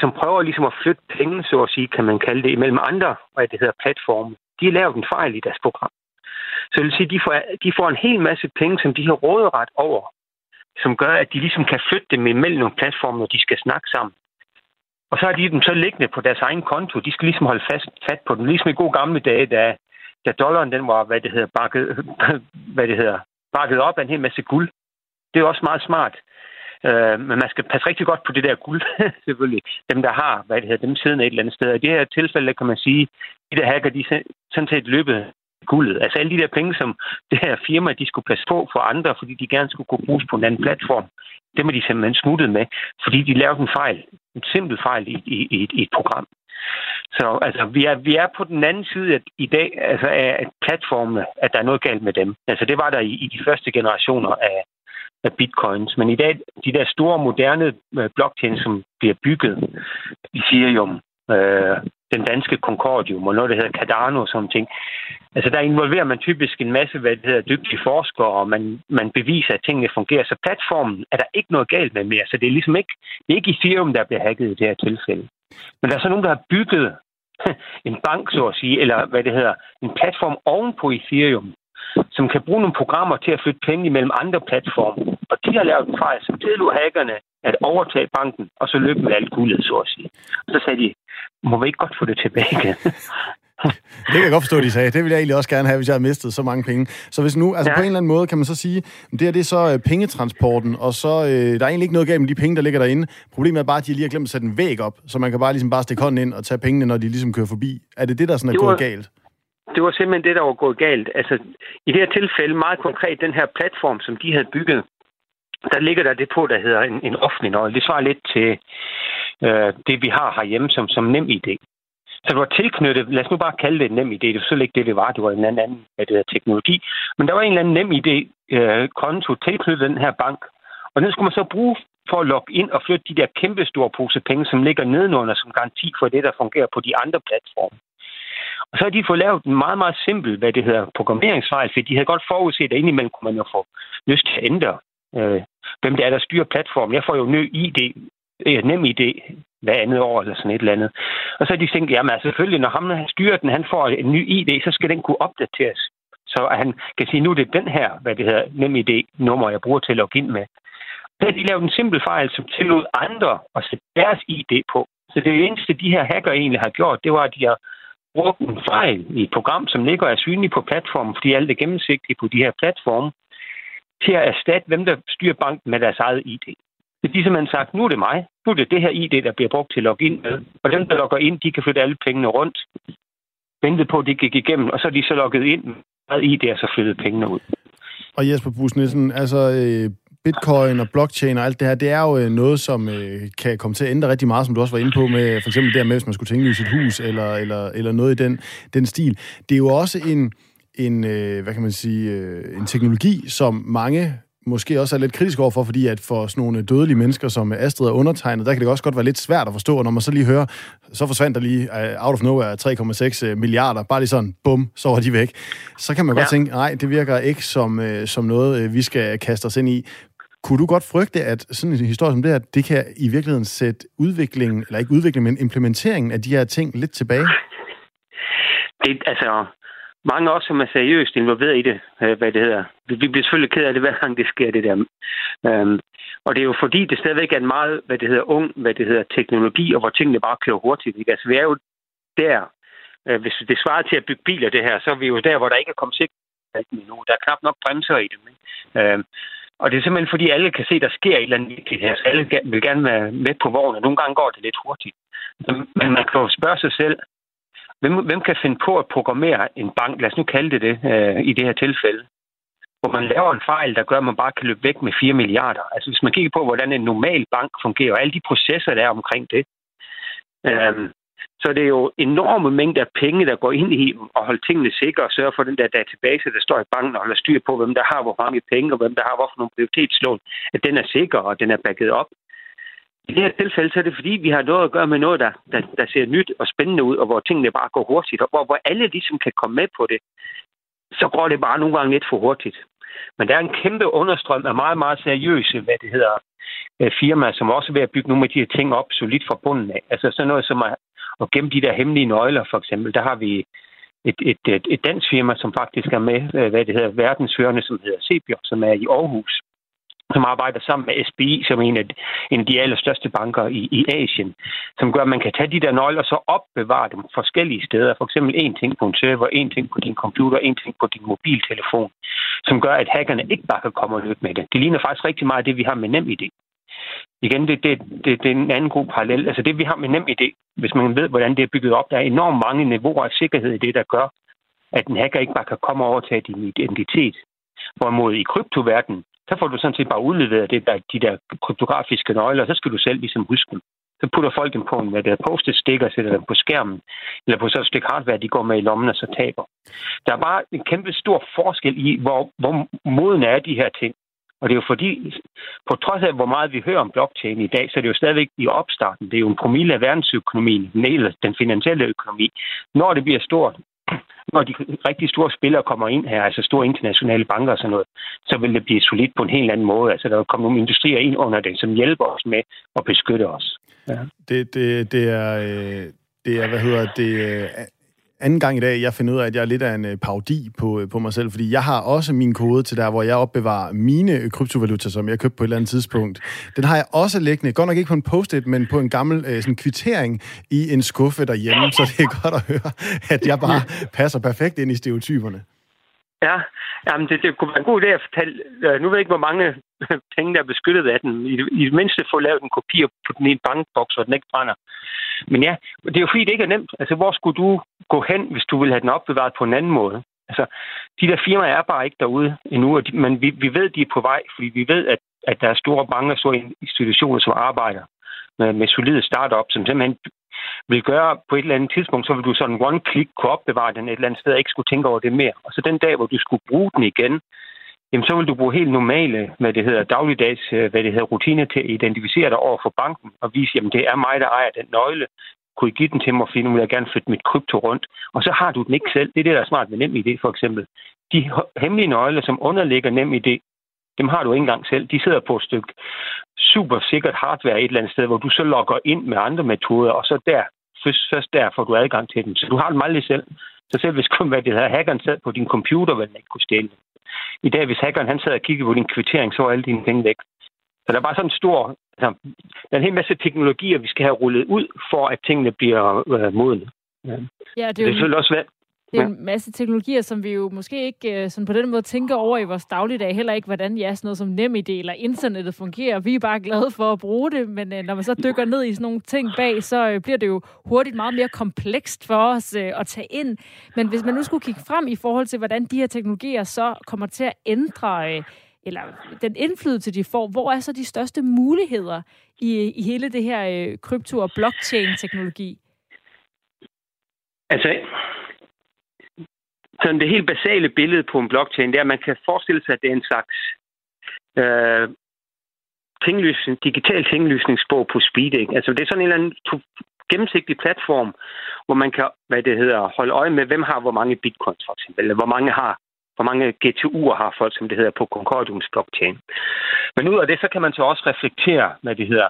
som prøver ligesom at flytte penge, så at sige, kan man kalde det, imellem andre, hvad det hedder, platforme. De har lavet en fejl i deres program. Så det vil sige, de får, de får en hel masse penge, som de har råderet over, som gør, at de ligesom kan flytte dem imellem nogle platforme, når de skal snakke sammen. Og så har de dem så liggende på deres egen konto. De skal ligesom holde fast, fat på dem. Ligesom i gode gamle dage, da, da dollaren den var, hvad det hedder, bakket, hvad det hedder, bakket op af en hel masse guld. Det er også meget smart. Øh, men man skal passe rigtig godt på det der guld, selvfølgelig. Dem, der har, hvad det hedder, dem siden et eller andet sted. I det her tilfælde, kan man sige, de der hacker, de sådan set løbet guldet. Altså alle de der penge, som det her firma, de skulle passe på for andre, fordi de gerne skulle kunne bruges på en anden platform, dem er de simpelthen smuttet med, fordi de lavede en fejl, en simpel fejl i, i, i, i et program. Så altså, vi er, vi er på den anden side at i dag altså, af platformene, at der er noget galt med dem. Altså, det var der i, i de første generationer af, af bitcoins. Men i dag, de der store, moderne øh, blockchain, blockchains, som bliver bygget, Ethereum, øh, den danske Concordium og noget, der hedder Cardano og sådan ting. Altså, der involverer man typisk en masse, hvad det hedder, dygtige forskere, og man, man beviser, at tingene fungerer. Så platformen er der ikke noget galt med mere. Så det er ligesom ikke, det er ikke Ethereum, der bliver hacket i det her tilfælde. Men der er så nogen, der har bygget en bank, så at sige, eller hvad det hedder, en platform oven på Ethereum, som kan bruge nogle programmer til at flytte penge imellem andre platforme. Og de har lavet en fejl, som tillod hackerne at overtage banken, og så løbe med alt guldet, så at sige. Og så sagde de, må vi ikke godt få det tilbage igen? det kan jeg godt forstå, de sagde. Det ville jeg egentlig også gerne have, hvis jeg havde mistet så mange penge. Så hvis nu, altså ja. på en eller anden måde, kan man så sige, det her det er så øh, pengetransporten, og så øh, der er egentlig ikke noget galt med de penge, der ligger derinde. Problemet er bare, at de lige har glemt at sætte en væg op, så man kan bare ligesom bare stikke hånden ind og tage pengene, når de ligesom kører forbi. Er det det, der sådan er det var, gået galt? Det var simpelthen det, der var gået galt. Altså, i det her tilfælde, meget konkret, den her platform, som de havde bygget, der ligger der det på, der hedder en, en offentlig nøgle. Det svarer lidt til øh, det, vi har herhjemme som, som nem idé. Så det var tilknyttet, lad os nu bare kalde det en nem idé. Det var så ikke det, det var. Det var en anden hvad det teknologi. Men der var en eller anden nem idé øh, konto tilknyttet den her bank. Og den skulle man så bruge for at logge ind og flytte de der kæmpe store pose penge, som ligger nedenunder som garanti for det, der fungerer på de andre platforme. Og så har de fået lavet en meget, meget simpel, hvad det hedder, programmeringsfejl, for de havde godt forudset, at indimellem kunne man jo få lyst til at ændre, øh, hvem det er, der styrer platformen. Jeg får jo ny ID, ja, øh, nem ID, hver andet år eller sådan et eller andet. Og så har de tænkt, jamen altså, selvfølgelig, når ham han styrer den, han får en ny ID, så skal den kunne opdateres. Så at han kan sige, nu er det den her, hvad det hedder, nem ID nummer jeg bruger til at logge ind med. Så har de lavet en simpel fejl, som tillod andre at sætte deres ID på. Så det eneste, de her hacker egentlig har gjort, det var, at de har brugt en fejl i et program, som ligger er synlig på platformen, fordi alt er gennemsigtigt på de her platforme, til at erstatte hvem, der styrer banken med deres eget ID. Det er de simpelthen sagt, nu er det mig. Nu er det det her ID, der bliver brugt til at logge ind med. Og dem, der logger ind, de kan flytte alle pengene rundt. Ventet på, at det gik igennem, og så er de så logget ind med ID, og så flyttet pengene ud. Og Jesper Busnissen, altså øh, bitcoin og blockchain og alt det her, det er jo øh, noget, som øh, kan komme til at ændre rigtig meget, som du også var inde på, med for eksempel det med, hvis man skulle tænke i sit hus, eller, eller, eller noget i den, den stil. Det er jo også en, en øh, hvad kan man sige, øh, en teknologi, som mange måske også er lidt kritisk overfor, fordi at for sådan nogle dødelige mennesker, som Astrid er undertegnet, der kan det også godt være lidt svært at forstå, når man så lige hører, så forsvandt der lige uh, out of nowhere 3,6 øh, milliarder, bare lige sådan, bum, så var de væk. Så kan man ja. godt tænke, nej, det virker ikke som, uh, som noget, vi skal kaste os ind i. Kunne du godt frygte, at sådan en historie som det her, det kan i virkeligheden sætte udviklingen, eller ikke udviklingen, men implementeringen af de her ting lidt tilbage? Det, altså, mange også, som er seriøst involveret i det, øh, hvad det hedder. Vi bliver selvfølgelig ked af det, hver gang det sker, det der. Øhm, og det er jo fordi, det stadigvæk er en meget, hvad det hedder, ung, hvad det hedder, teknologi, og hvor tingene bare kører hurtigt. Ikke? Altså, vi er jo der, Øh, hvis det svarer til at bygge biler, det her, så er vi jo der, hvor der ikke er kommet sikkert endnu. Der er knap nok bremser i dem. Ikke? Øhm, og det er simpelthen, fordi alle kan se, at der sker et eller andet vigtigt her, så alle vil gerne være med på vognen. Nogle gange går det lidt hurtigt. Men man kan jo spørge sig selv, hvem, hvem kan finde på at programmere en bank, lad os nu kalde det det, øh, i det her tilfælde, hvor man laver en fejl, der gør, at man bare kan løbe væk med 4 milliarder. Altså hvis man kigger på, hvordan en normal bank fungerer, og alle de processer, der er omkring det, øh, så det er jo enorme mængder af penge, der går ind i at holde tingene sikre og sørge for den der database, der står i banken og holder styr på, hvem der har hvor mange penge og hvem der har hvorfor nogle prioritetslån, at den er sikker og den er bagget op. I det her tilfælde så er det fordi, vi har noget at gøre med noget, der, der, der ser nyt og spændende ud, og hvor tingene bare går hurtigt, og hvor, hvor alle ligesom kan komme med på det, så går det bare nogle gange lidt for hurtigt. Men der er en kæmpe understrøm af meget, meget seriøse, hvad det hedder, øh, firmaer, som også er ved at bygge nogle af de her ting op solidt fra bunden af. Altså sådan noget som og gennem de der hemmelige nøgler, for eksempel. Der har vi et, et, et, et dansk firma, som faktisk er med, øh, hvad det hedder, verdensførende, som hedder Sebio, som er i Aarhus som arbejder sammen med SBI, som er en af, en af de allerstørste banker i, i Asien, som gør, at man kan tage de der nøgler og så opbevare dem forskellige steder. For eksempel en ting på en server, en ting på din computer, en ting på din mobiltelefon, som gør, at hackerne ikke bare kan komme og løbe med det. Det ligner faktisk rigtig meget det, vi har med NemID. Igen, det, det, det, det er en anden god parallel. Altså det, vi har med NemID, hvis man ved, hvordan det er bygget op, der er enormt mange niveauer af sikkerhed i det, der gør, at en hacker ikke bare kan komme og overtage din identitet. Hvorimod i kryptoverdenen, så får du sådan set bare udleveret det der, de der kryptografiske nøgler, og så skal du selv ligesom huske dem. Så putter folk dem på en hvad der post stikker, sætter dem på skærmen, eller på sådan et stykke hardware, de går med i lommen og så taber. Der er bare en kæmpe stor forskel i, hvor, hvor moden er de her ting. Og det er jo fordi, på trods af hvor meget vi hører om blockchain i dag, så er det jo stadigvæk i opstarten. Det er jo en promille af verdensøkonomien, eller den finansielle økonomi. Når det bliver stort, når de rigtig store spillere kommer ind her, altså store internationale banker og sådan noget, så vil det blive solidt på en helt anden måde. Altså der vil komme nogle industrier ind under det, som hjælper os med at beskytte os. Ja. Det, det, det er... Øh, det er, hvad hedder det, øh, anden gang i dag, jeg finder ud af, at jeg er lidt af en øh, parodi på, øh, på mig selv, fordi jeg har også min kode til der, hvor jeg opbevarer mine øh, kryptovaluta, som jeg købte på et eller andet tidspunkt. Den har jeg også liggende, godt nok ikke på en post-it, men på en gammel øh, sådan, kvittering i en skuffe derhjemme, så det er godt at høre, at jeg bare passer perfekt ind i stereotyperne. Ja, jamen det, det kunne være en god idé at fortælle. Øh, nu ved jeg ikke, hvor mange penge, der er beskyttet af den. I, I det mindste få lavet en kopi og putte den i en bankboks, så den ikke brænder. Men ja, det er jo fordi, det ikke er nemt. Altså, hvor skulle du gå hen, hvis du vil have den opbevaret på en anden måde? Altså, de der firmaer er bare ikke derude endnu, men vi, vi ved, de er på vej, fordi vi ved, at, at der er store banker og store institutioner, som arbejder med, med solide startups, som simpelthen vil gøre på et eller andet tidspunkt, så vil du sådan one-click kunne opbevare den et eller andet sted, og ikke skulle tænke over det mere. Og så den dag, hvor du skulle bruge den igen, jamen så vil du bruge helt normale, hvad det hedder, dagligdags, øh, hvad det hedder, rutiner til at identificere dig over for banken og vise, jamen det er mig, der ejer den nøgle. Kunne I give den til mig, fordi nu vil jeg gerne flytte mit krypto rundt. Og så har du den ikke selv. Det er det, der er smart med NemID, for eksempel. De hemmelige nøgler, som underligger NemID, dem har du ikke engang selv. De sidder på et stykke super sikkert hardware et eller andet sted, hvor du så logger ind med andre metoder, og så der, først, først der får du adgang til dem. Så du har dem aldrig selv. Så selv hvis hvad det hedder, hackeren sad på din computer, vil den ikke kunne stjæle. I dag, hvis hackeren han sad og kiggede på din kvittering, så var alle dine penge væk. Så der er bare sådan en stor... Altså, der er en hel masse teknologier, vi skal have rullet ud, for at tingene bliver øh, modne. Ja, ja det er, det er jo... også svært. Det er en masse teknologier, som vi jo måske ikke øh, sådan på den måde tænker over i vores dagligdag. Heller ikke, hvordan ja, sådan noget som NemID eller internettet fungerer. Vi er bare glade for at bruge det, men øh, når man så dykker ned i sådan nogle ting bag, så øh, bliver det jo hurtigt meget mere komplekst for os at tage ind. Men hvis man nu skulle kigge frem i forhold til, hvordan de her teknologier så kommer til at ændre eller den indflydelse, de får, hvor er så de største muligheder i, i hele det her øh, krypto- og blockchain-teknologi? Altså, sådan det helt basale billede på en blockchain, det er, at man kan forestille sig, at det er en slags øh, tinglysning, digital tinglysningsbog på speed. Ikke? Altså det er sådan en eller anden gennemsigtig platform, hvor man kan, hvad det hedder, holde øje med, hvem har hvor mange bitcoins for eksempel, eller hvor mange har hvor mange GTU'er har folk, som det hedder, på Concordiums blockchain. Men ud af det, så kan man så også reflektere, hvad det hedder,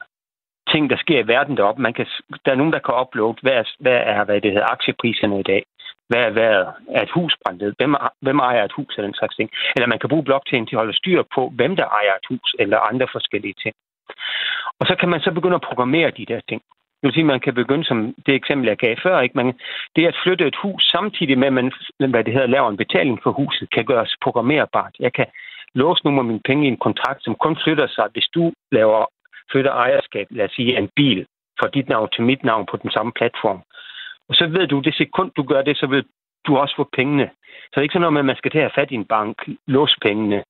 ting, der sker i verden deroppe. Man kan, der er nogen, der kan uploade, hvad er, hvad er hvad det hedder, aktiepriserne i dag. Hvad er været Er et hus brændt ned? Hvem, hvem ejer et hus eller den slags ting? Eller man kan bruge blockchain til at holde styr på, hvem der ejer et hus eller andre forskellige ting. Og så kan man så begynde at programmere de der ting. Det vil sige, at man kan begynde, som det eksempel, jeg gav før, ikke? Man, det at flytte et hus samtidig med, at man hvad det hedder, laver en betaling for huset, kan gøres programmerbart. Jeg kan låse nogle af mine penge i en kontrakt, som kun flytter sig, hvis du laver flytter ejerskab, lad os sige, en bil fra dit navn til mit navn på den samme platform. Og så ved du, det sekund du gør det, så vil du også få pengene. Så det er ikke sådan noget med, at man skal til at have fat i en bank, låse pengene,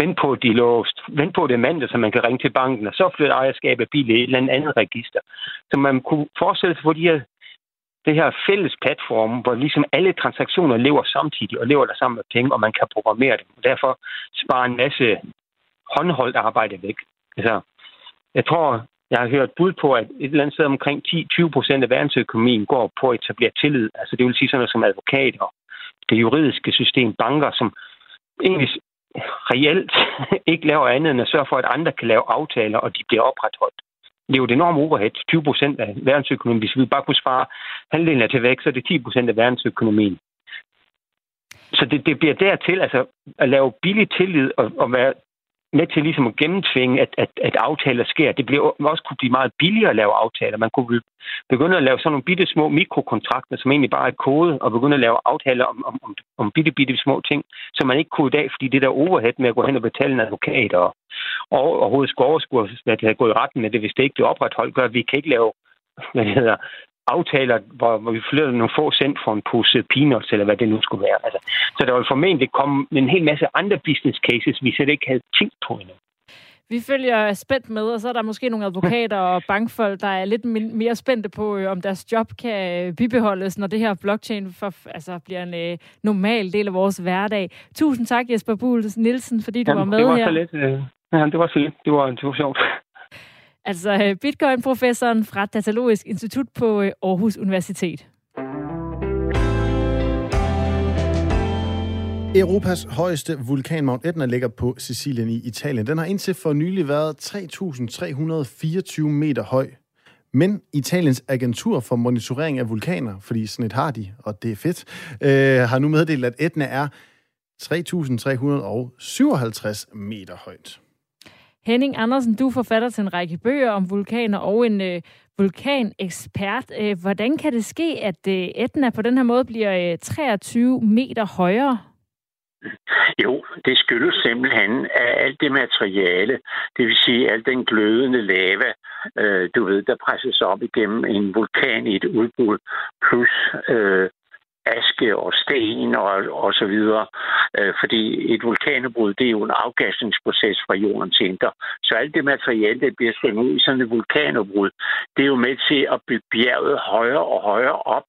vent på, at de er låst, vent på, det er mandag, så man kan ringe til banken, og så flytte ejerskab af bil i et eller andet register. Så man kunne forestille sig for de her, det her fælles platform, hvor ligesom alle transaktioner lever samtidig og lever der sammen med penge, og man kan programmere dem. Og derfor sparer en masse håndholdt arbejde væk. Altså, jeg tror, jeg har hørt bud på, at et eller andet sted omkring 10-20 procent af verdensøkonomien går på at etablere tillid. Altså det vil sige sådan noget som advokater, det juridiske system, banker, som egentlig reelt ikke laver andet end at sørge for, at andre kan lave aftaler, og de bliver opretholdt. Det er jo et enormt overhead, 20 procent af verdensøkonomien. Hvis vi bare kunne spare halvdelen af til væk, så er det 10 procent af verdensøkonomien. Så det, det bliver dertil, altså at lave billig tillid og, og være med til ligesom at gennemtvinge, at, at, at aftaler sker. Det bliver også kunne blive meget billigere at lave aftaler. Man kunne begynde at lave sådan nogle bitte små mikrokontrakter, som egentlig bare er kode, og begynde at lave aftaler om, om, om, om bitte, bitte små ting, som man ikke kunne i dag, fordi det der overhead med at gå hen og betale en advokat og, og overhovedet skulle overskue, at det havde gået i retten med det, hvis det ikke blev opretholdt, gør, at vi kan ikke lave hvad det hedder, aftaler, hvor, hvor vi flytter nogle få cent for en pose peanuts, eller hvad det nu skulle være. Altså, så der vil formentlig komme en hel masse andre business cases, vi slet ikke havde tænkt på endnu. Vi følger spændt med, og så er der måske nogle advokater og bankfolk, der er lidt mere spændte på, øh, om deres job kan bibeholdes, når det her blockchain for, altså, bliver en øh, normal del af vores hverdag. Tusind tak, Jesper Buhl Nielsen, fordi du Jamen, var med det var her. Så lidt, øh, ja, det var så lidt. Det var, det var sjovt. Altså øh, Bitcoin-professoren fra Datalogisk Institut på øh, Aarhus Universitet. Europas højeste vulkan Mount Etna ligger på Sicilien i Italien. Den har indtil for nylig været 3.324 meter høj. Men Italiens agentur for monitorering af vulkaner, fordi sådan et har de, og det er fedt, øh, har nu meddelt, at Etna er 3.357 meter højt. Henning Andersen, du er forfatter til en række bøger om vulkaner og en øh, vulkanekspert. Øh, hvordan kan det ske, at øh, Etna på den her måde bliver øh, 23 meter højere? Jo, det skyldes simpelthen af alt det materiale, det vil sige al den glødende lava, øh, du ved, der presses op igennem en vulkan i et udbrud, plus øh, aske og sten og, og så videre. Øh, fordi et vulkanudbrud, det er jo en afgasningsproces fra jordens indre. Så alt det materiale, der bliver slynget ud i sådan et vulkanudbrud, det er jo med til at bygge bjerget højere og højere op,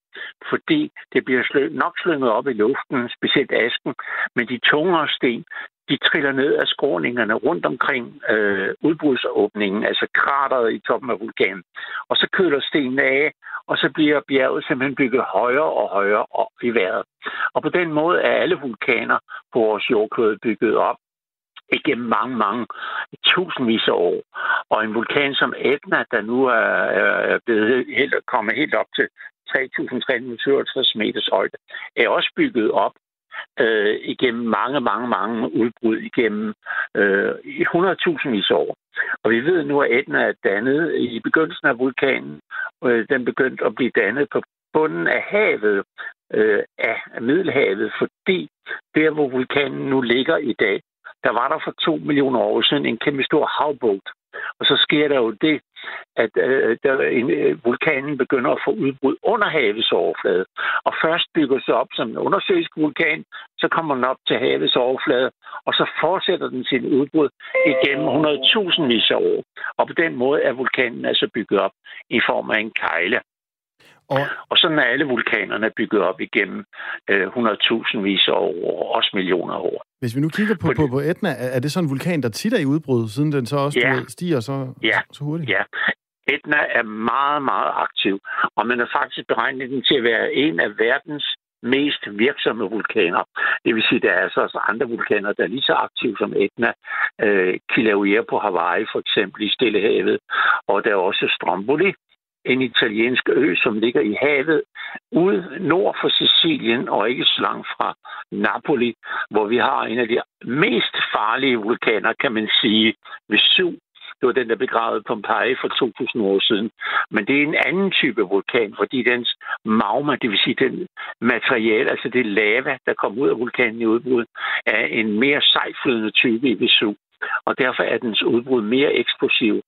fordi det bliver slø- nok slynget op i luften, specielt asken, men de tungere sten, de triller ned af skråningerne rundt omkring øh, udbrudsåbningen, altså krateret i toppen af vulkanen. Og så køler stenene af, og så bliver bjerget simpelthen bygget højere og højere op i vejret. Og på den måde er alle vulkaner på vores jordklode bygget op igennem mange, mange tusindvis af år. Og en vulkan som Etna, der nu er, er blevet helt, kommet helt op til 3.367 meters højde, er også bygget op øh, igennem mange, mange, mange udbrud igennem øh, 100.000 vis år. Og vi ved nu, at Etna er dannet i begyndelsen af vulkanen. Øh, den begyndte at blive dannet på bunden af havet, øh, af Middelhavet, fordi der, hvor vulkanen nu ligger i dag, der var der for to millioner år siden en kæmpe stor havboat. Og så sker der jo det, at øh, der, en, øh, vulkanen begynder at få udbrud under havets overflade. Og først bygger sig op som en undersøisk vulkan, så kommer den op til havets overflade, og så fortsætter den sin udbrud igennem 100.000 vis af år. Og på den måde er vulkanen altså bygget op i form af en kejle. Og, og sådan er alle vulkanerne bygget op igennem øh, 100.000 vis af år, også millioner af år. Hvis vi nu kigger på, på, på Etna, er det sådan en vulkan, der tit er i udbrud, siden den så også ja. stiger så, ja. så hurtigt? Ja, Etna er meget, meget aktiv, og man har faktisk beregnet den til at være en af verdens mest virksomme vulkaner. Det vil sige, at der er altså også andre vulkaner, der er lige så aktive som Etna. Øh, Kilauea på Hawaii for eksempel i Stillehavet, og der er også Stromboli, en italiensk ø, som ligger i havet ud nord for Sicilien og ikke så langt fra Napoli, hvor vi har en af de mest farlige vulkaner, kan man sige, Vesuv, Det var den, der begravede Pompeji for 2000 år siden. Men det er en anden type vulkan, fordi dens magma, det vil sige den materiale, altså det lava, der kommer ud af vulkanen i udbrud, er en mere sejflydende type i Vesuv. Og derfor er dens udbrud mere eksplosiv.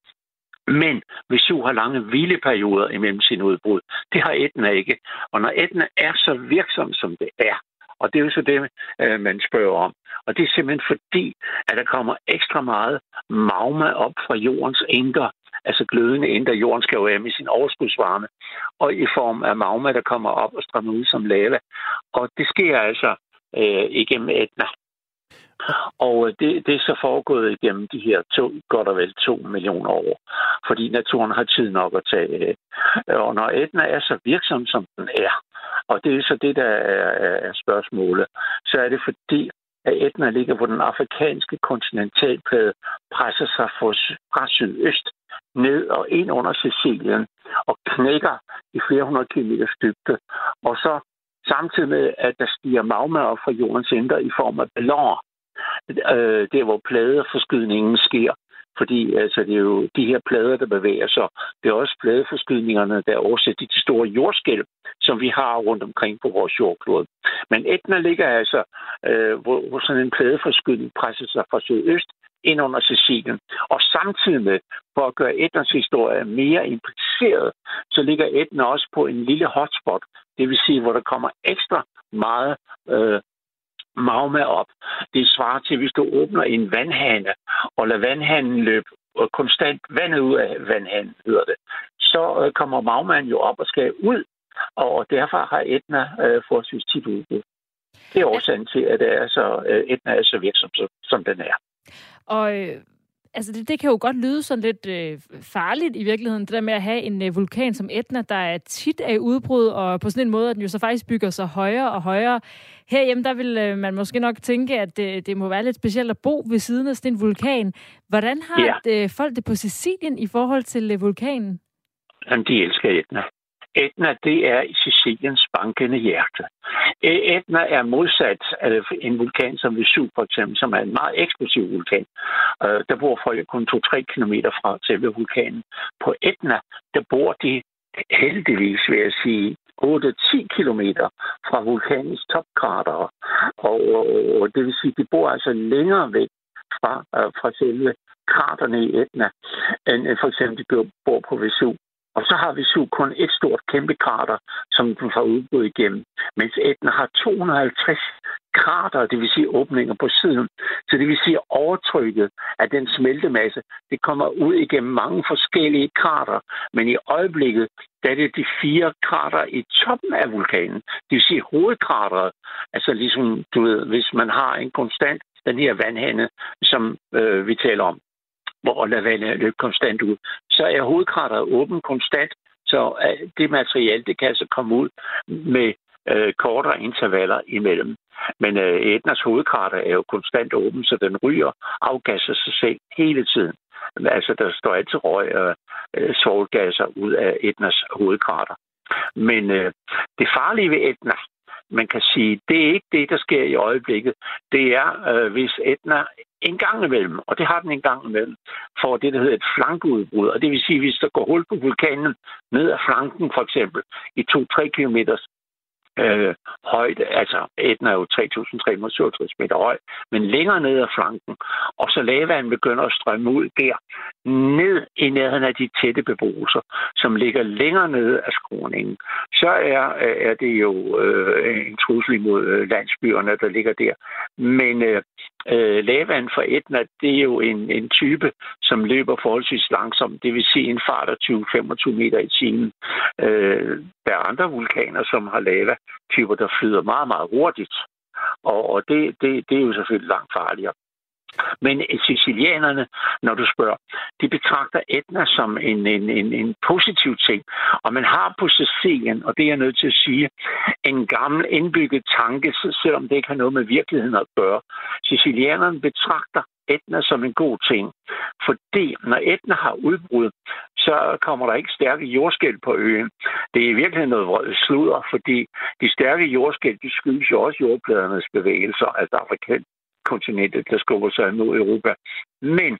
Men Vesuv har lange hvileperioder imellem sine udbrud. Det har Etna ikke. Og når Etna er så virksom, som det er, og det er jo så det, øh, man spørger om. Og det er simpelthen fordi, at der kommer ekstra meget magma op fra jordens indre, altså glødende indre. Jorden skal jo af med sin overskudsvarme, og i form af magma, der kommer op og strømmer ud som lava. Og det sker altså øh, igennem Etna. Og øh, det, det er så foregået igennem de her to, godt og vel to millioner år, fordi naturen har tid nok at tage. Øh, og når Etna er så virksom, som den er, og det er så det, der er, er spørgsmålet, så er det fordi, at Etna ligger på den afrikanske kontinentalplade, presser sig fra sydøst ned og ind under Sicilien og knækker i flere hundrede kilometer dybde. Og så samtidig med, at der stiger magma op fra jordens indre i form af balloner, øh, der hvor pladeforskydningen sker. Fordi altså, det er jo de her plader, der bevæger sig. Det er også pladeforskydningerne, der oversætter de store jordskælv, som vi har rundt omkring på vores jordklode. Men Etna ligger altså, øh, hvor, hvor sådan en pladeforskydning presser sig fra sydøst ind under Sicilien. Og samtidig med, for at gøre Etnas historie mere impliceret, så ligger Etna også på en lille hotspot. Det vil sige, hvor der kommer ekstra meget øh, magma op. Det svarer til, hvis du åbner en vandhane og lader vandhanen løbe og konstant vandet ud af vandhanen, hedder det, så øh, kommer magmaen jo op og skal ud, og derfor har Etna øh, forholdsvis tit udbrud. Det er årsagen til, at det er så, øh, Etna er så virksom, som, som den er. Og øh, altså det, det kan jo godt lyde sådan lidt øh, farligt i virkeligheden, det der med at have en øh, vulkan som Etna, der er tit af udbrud, og på sådan en måde, at den jo så faktisk bygger sig højere og højere. Herhjemme, der vil øh, man måske nok tænke, at det, det må være lidt specielt at bo ved siden af sådan en vulkan. Hvordan har ja. øh, folk det på Sicilien i forhold til øh, vulkanen? Jamen, de elsker Etna. Etna, det er Siciliens bankende hjerte. Etna er modsat en vulkan som Vesuv, for eksempel, som er en meget eksplosiv vulkan. Øh, der bor folk kun 2-3 km fra selve vulkanen. På Etna, der bor de heldigvis, vil jeg sige, 8-10 km fra vulkanens topkrater. Og, og, og det vil sige, de bor altså længere væk fra, øh, fra selve kraterne i Etna, end øh, for eksempel de bor på Vesuv. Og så har vi så kun et stort kæmpe krater, som den får udbrud igennem. Mens Etna har 250 krater, det vil sige åbninger på siden. Så det vil sige overtrykket af den smeltemasse, det kommer ud igennem mange forskellige krater. Men i øjeblikket, der er det de fire krater i toppen af vulkanen. Det vil sige hovedkrateret. Altså ligesom, du ved, hvis man har en konstant, den her vandhænde, som øh, vi taler om, hvor lade vandet konstant ud, så er hovedkrateret åben konstant, så øh, det materiale, det kan altså komme ud med øh, kortere intervaller imellem. Men øh, Etnas hovedkrater er jo konstant åben, så den ryger, afgasser sig selv hele tiden. Altså, der står altid røg og øh, solgasser ud af Etnas hovedkrater. Men øh, det farlige ved Etna, man kan sige, det er ikke det, der sker i øjeblikket. Det er, øh, hvis Etna en gang imellem, og det har den en gang imellem, får det, der hedder et flankeudbrud. Og det vil sige, hvis der går hul på vulkanen ned ad flanken, for eksempel, i 2-3 km øh, højde, altså Etna er jo 3.367 meter høj, men længere ned ad flanken, og så lavaen begynder at strømme ud der, ned i nærheden af de tætte beboelser, som ligger længere nede af skråningen, så er, øh, er det jo øh, en trussel mod øh, landsbyerne, der ligger der. Men øh, øh, lavaen for Etna, det er jo en, en type, som løber forholdsvis langsomt, det vil sige en fart af 20-25 meter i timen. Øh, der er andre vulkaner, som har lava, typer, der flyder meget, meget hurtigt. Og, og det, det, det er jo selvfølgelig langt farligere. Men sicilianerne, når du spørger, de betragter Etna som en, en, en, en positiv ting. Og man har på Sicilien, og det er jeg nødt til at sige, en gammel indbygget tanke, selvom det ikke har noget med virkeligheden at gøre. Sicilianerne betragter Etna som en god ting. Fordi når Etna har udbrud, så kommer der ikke stærke jordskæld på øen. Det er i virkeligheden noget sludder, fordi de stærke jordskæld, de skyldes jo også jordpladernes bevægelser, altså afrikansk kontinentet, der skubber sig mod Europa. Men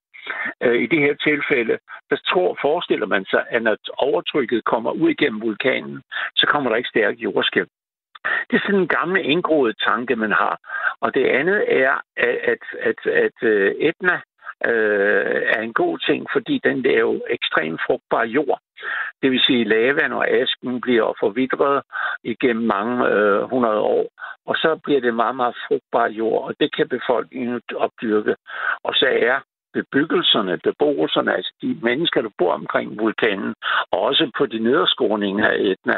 øh, i det her tilfælde, der tror, forestiller man sig, at når overtrykket kommer ud igennem vulkanen, så kommer der ikke stærke jordskælv. Det er sådan en gammel indgroet tanke, man har. Og det andet er, at, at, at, at øh, Etna øh, er en god ting, fordi den er jo ekstremt frugtbar jord. Det vil sige, at lavaen og asken bliver forvidret igennem mange øh, hundrede år, og så bliver det meget, meget frugtbar jord, og det kan befolkningen opdyrke. Og så er bebyggelserne, beboelserne, altså de mennesker, der bor omkring vulkanen, og også på de nederskåninger af Etna,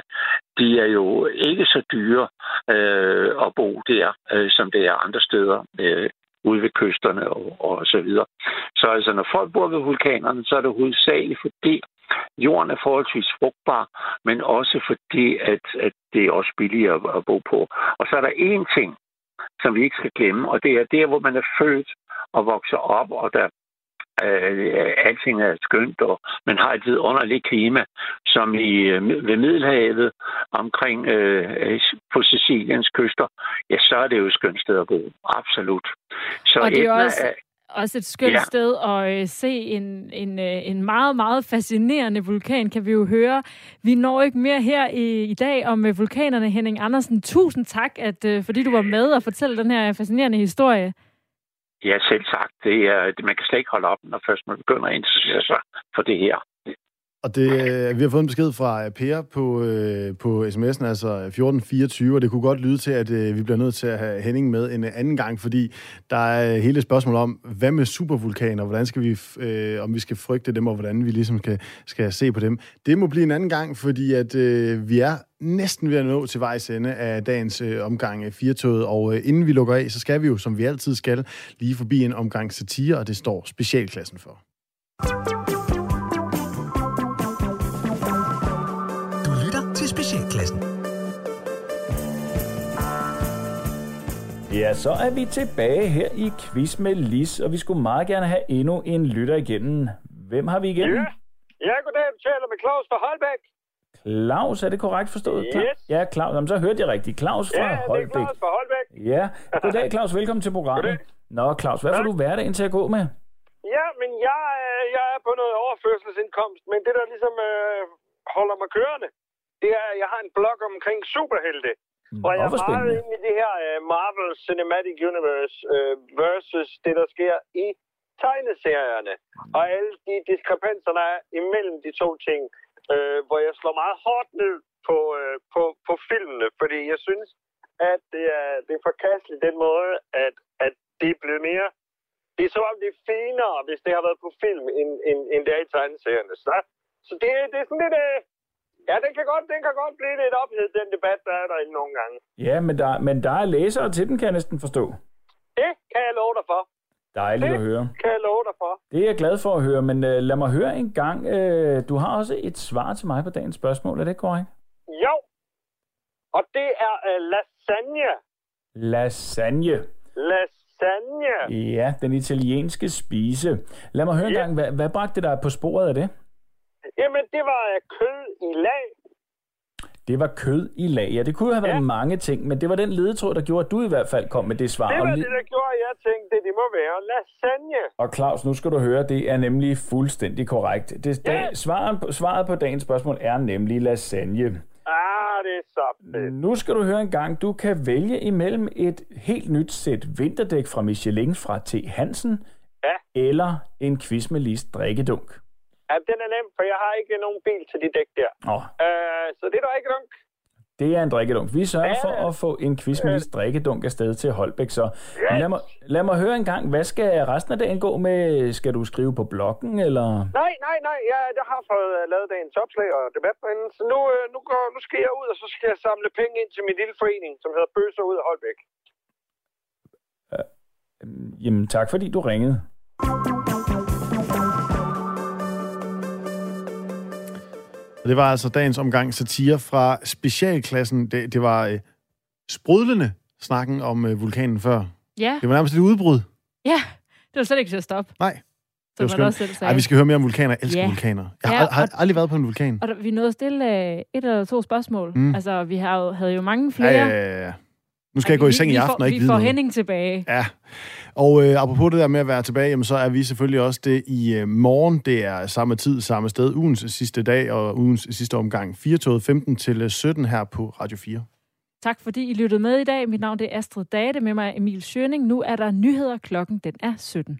de er jo ikke så dyre øh, at bo der, øh, som det er andre steder øh, ude ved kysterne og, og så videre. Så altså, når folk bor ved vulkanerne, så er det hovedsageligt fordi, jorden er forholdsvis frugtbar, men også fordi, at, at det er også billigere at, bo på. Og så er der én ting, som vi ikke skal glemme, og det er der, hvor man er født og vokser op, og der øh, alting er skønt, og man har et vidunderligt klima, som i øh, ved Middelhavet omkring øh, på Siciliens kyster, ja, så er det jo et skønt sted at bo. Absolut. Så og det er også, er, også et skønt ja. sted at øh, se en, en, øh, en meget, meget fascinerende vulkan, kan vi jo høre. Vi når ikke mere her i, i dag om øh, vulkanerne. Henning Andersen, tusind tak, at, øh, fordi du var med og fortælle den her fascinerende historie. Ja, selv sagt. Det er, man kan slet ikke holde op, når først man begynder at interessere sig for det her. Og det, øh, vi har fået en besked fra øh, Per på, øh, på sms'en, altså øh, 1424, og det kunne godt lyde til, at øh, vi bliver nødt til at have Henning med en anden gang, fordi der er hele spørgsmålet om, hvad med supervulkaner, hvordan skal vi, øh, om vi skal frygte dem, og hvordan vi ligesom skal, skal se på dem. Det må blive en anden gang, fordi at øh, vi er næsten ved at nå til vejs ende af dagens øh, omgang af Firtoget, og øh, inden vi lukker af, så skal vi jo, som vi altid skal, lige forbi en omgang satire, og det står specialklassen for. Ja, så er vi tilbage her i Quiz med Lis, og vi skulle meget gerne have endnu en lytter igennem. Hvem har vi igennem? Ja, ja goddag, du taler med Claus fra Holbæk. Claus, er det korrekt forstået? Yes. Ja, Claus. Jamen, så hørte jeg rigtigt. Claus fra ja, Holbæk. Ja, det er Claus fra Holbæk. Ja, goddag Claus. Velkommen til programmet. Goddag. Nå, Claus, hvad får du hverdagen til at gå med? Ja, men jeg, jeg er på noget overførselsindkomst, men det, der ligesom øh, holder mig kørende, det er, at jeg har en blog omkring superhelte. Mm, og jeg er meget inde i det her uh, Marvel Cinematic Universe uh, versus det, der sker i tegneserierne. Mm. Og alle de diskrepanser, der er imellem de to ting, uh, hvor jeg slår meget hårdt ned på, uh, på, på filmene, fordi jeg synes, at det er, det er forkasteligt den måde, at, at det er blevet mere... Det er som om, det er finere, hvis det har været på film, end, end, end det er i tegneserierne. Så, så det, det er sådan lidt... Uh, Ja, den kan godt, den kan godt blive lidt ophedet, den debat, der er derinde nogle gange. Ja, men der, men der er læsere til den, kan jeg næsten forstå. Det kan jeg love dig for. Dejligt det at høre. kan jeg love dig for. Det er jeg glad for at høre, men uh, lad mig høre en gang. Uh, du har også et svar til mig på dagens spørgsmål, er det korrekt? Jo. Og det er uh, lasagne. Lasagne. Lasagne. Ja, den italienske spise. Lad mig høre en gang, hvad, hvad bragte dig på sporet af det? Jamen, det var kød i lag. Det var kød i lag. Ja, det kunne have været ja. mange ting, men det var den ledetråd, der gjorde, at du i hvert fald kom med det svar. Det var det, der gjorde, at jeg tænkte, det må være lasagne. Og Claus, nu skal du høre, det er nemlig fuldstændig korrekt. Det, ja. da, svaret, svaret på dagens spørgsmål er nemlig lasagne. Ah, det er så fedt. Nu skal du høre en gang, du kan vælge imellem et helt nyt sæt vinterdæk fra Michelin fra T. Hansen, ja. eller en quiz med list drikkedunk. Ja, den er nem, for jeg har ikke nogen bil til de dæk der. Oh. Øh, så det er der ikke dunk. Det er en drikkedunk. Vi sørger ja, for at få en quizmelis drikkedunk afsted til Holbæk, så yes. lad, mig, lad mig høre en gang, hvad skal resten af dagen gå med? Skal du skrive på bloggen, eller? Nej, nej, nej. Jeg, jeg har fået uh, lavet dagens opslag og debat derinde, så nu, uh, nu, går, nu skal jeg ud, og så skal jeg samle penge ind til min lille forening, som hedder Bøser ud af Holbæk. Uh, jamen, tak fordi du ringede. Og det var altså dagens omgang satire fra specialklassen. Det, det var øh, sprudlende snakken om øh, vulkanen før. Ja. Det var nærmest et udbrud. Ja, det var slet ikke til at stoppe. Nej. Det var skønt. Selv Ej, vi skal høre mere om vulkaner. Jeg elsker ja. vulkaner. Jeg har, ja, ald- har aldrig været på en vulkan. Og der, vi nåede at stille øh, et eller to spørgsmål. Mm. Altså, vi har, havde jo mange flere. Ja, ja, ja. Nu skal jeg gå i seng i aften og ikke Vi får noget. Henning tilbage. Ja. Og øh, apropos det der med at være tilbage, jamen, så er vi selvfølgelig også det i øh, morgen. Det er samme tid, samme sted, ugens sidste dag og ugens sidste omgang. 4 15 til øh, 17 her på Radio 4. Tak fordi I lyttede med i dag. Mit navn er Astrid Date, med mig Emil Schøning. Nu er der nyheder. Klokken den er 17.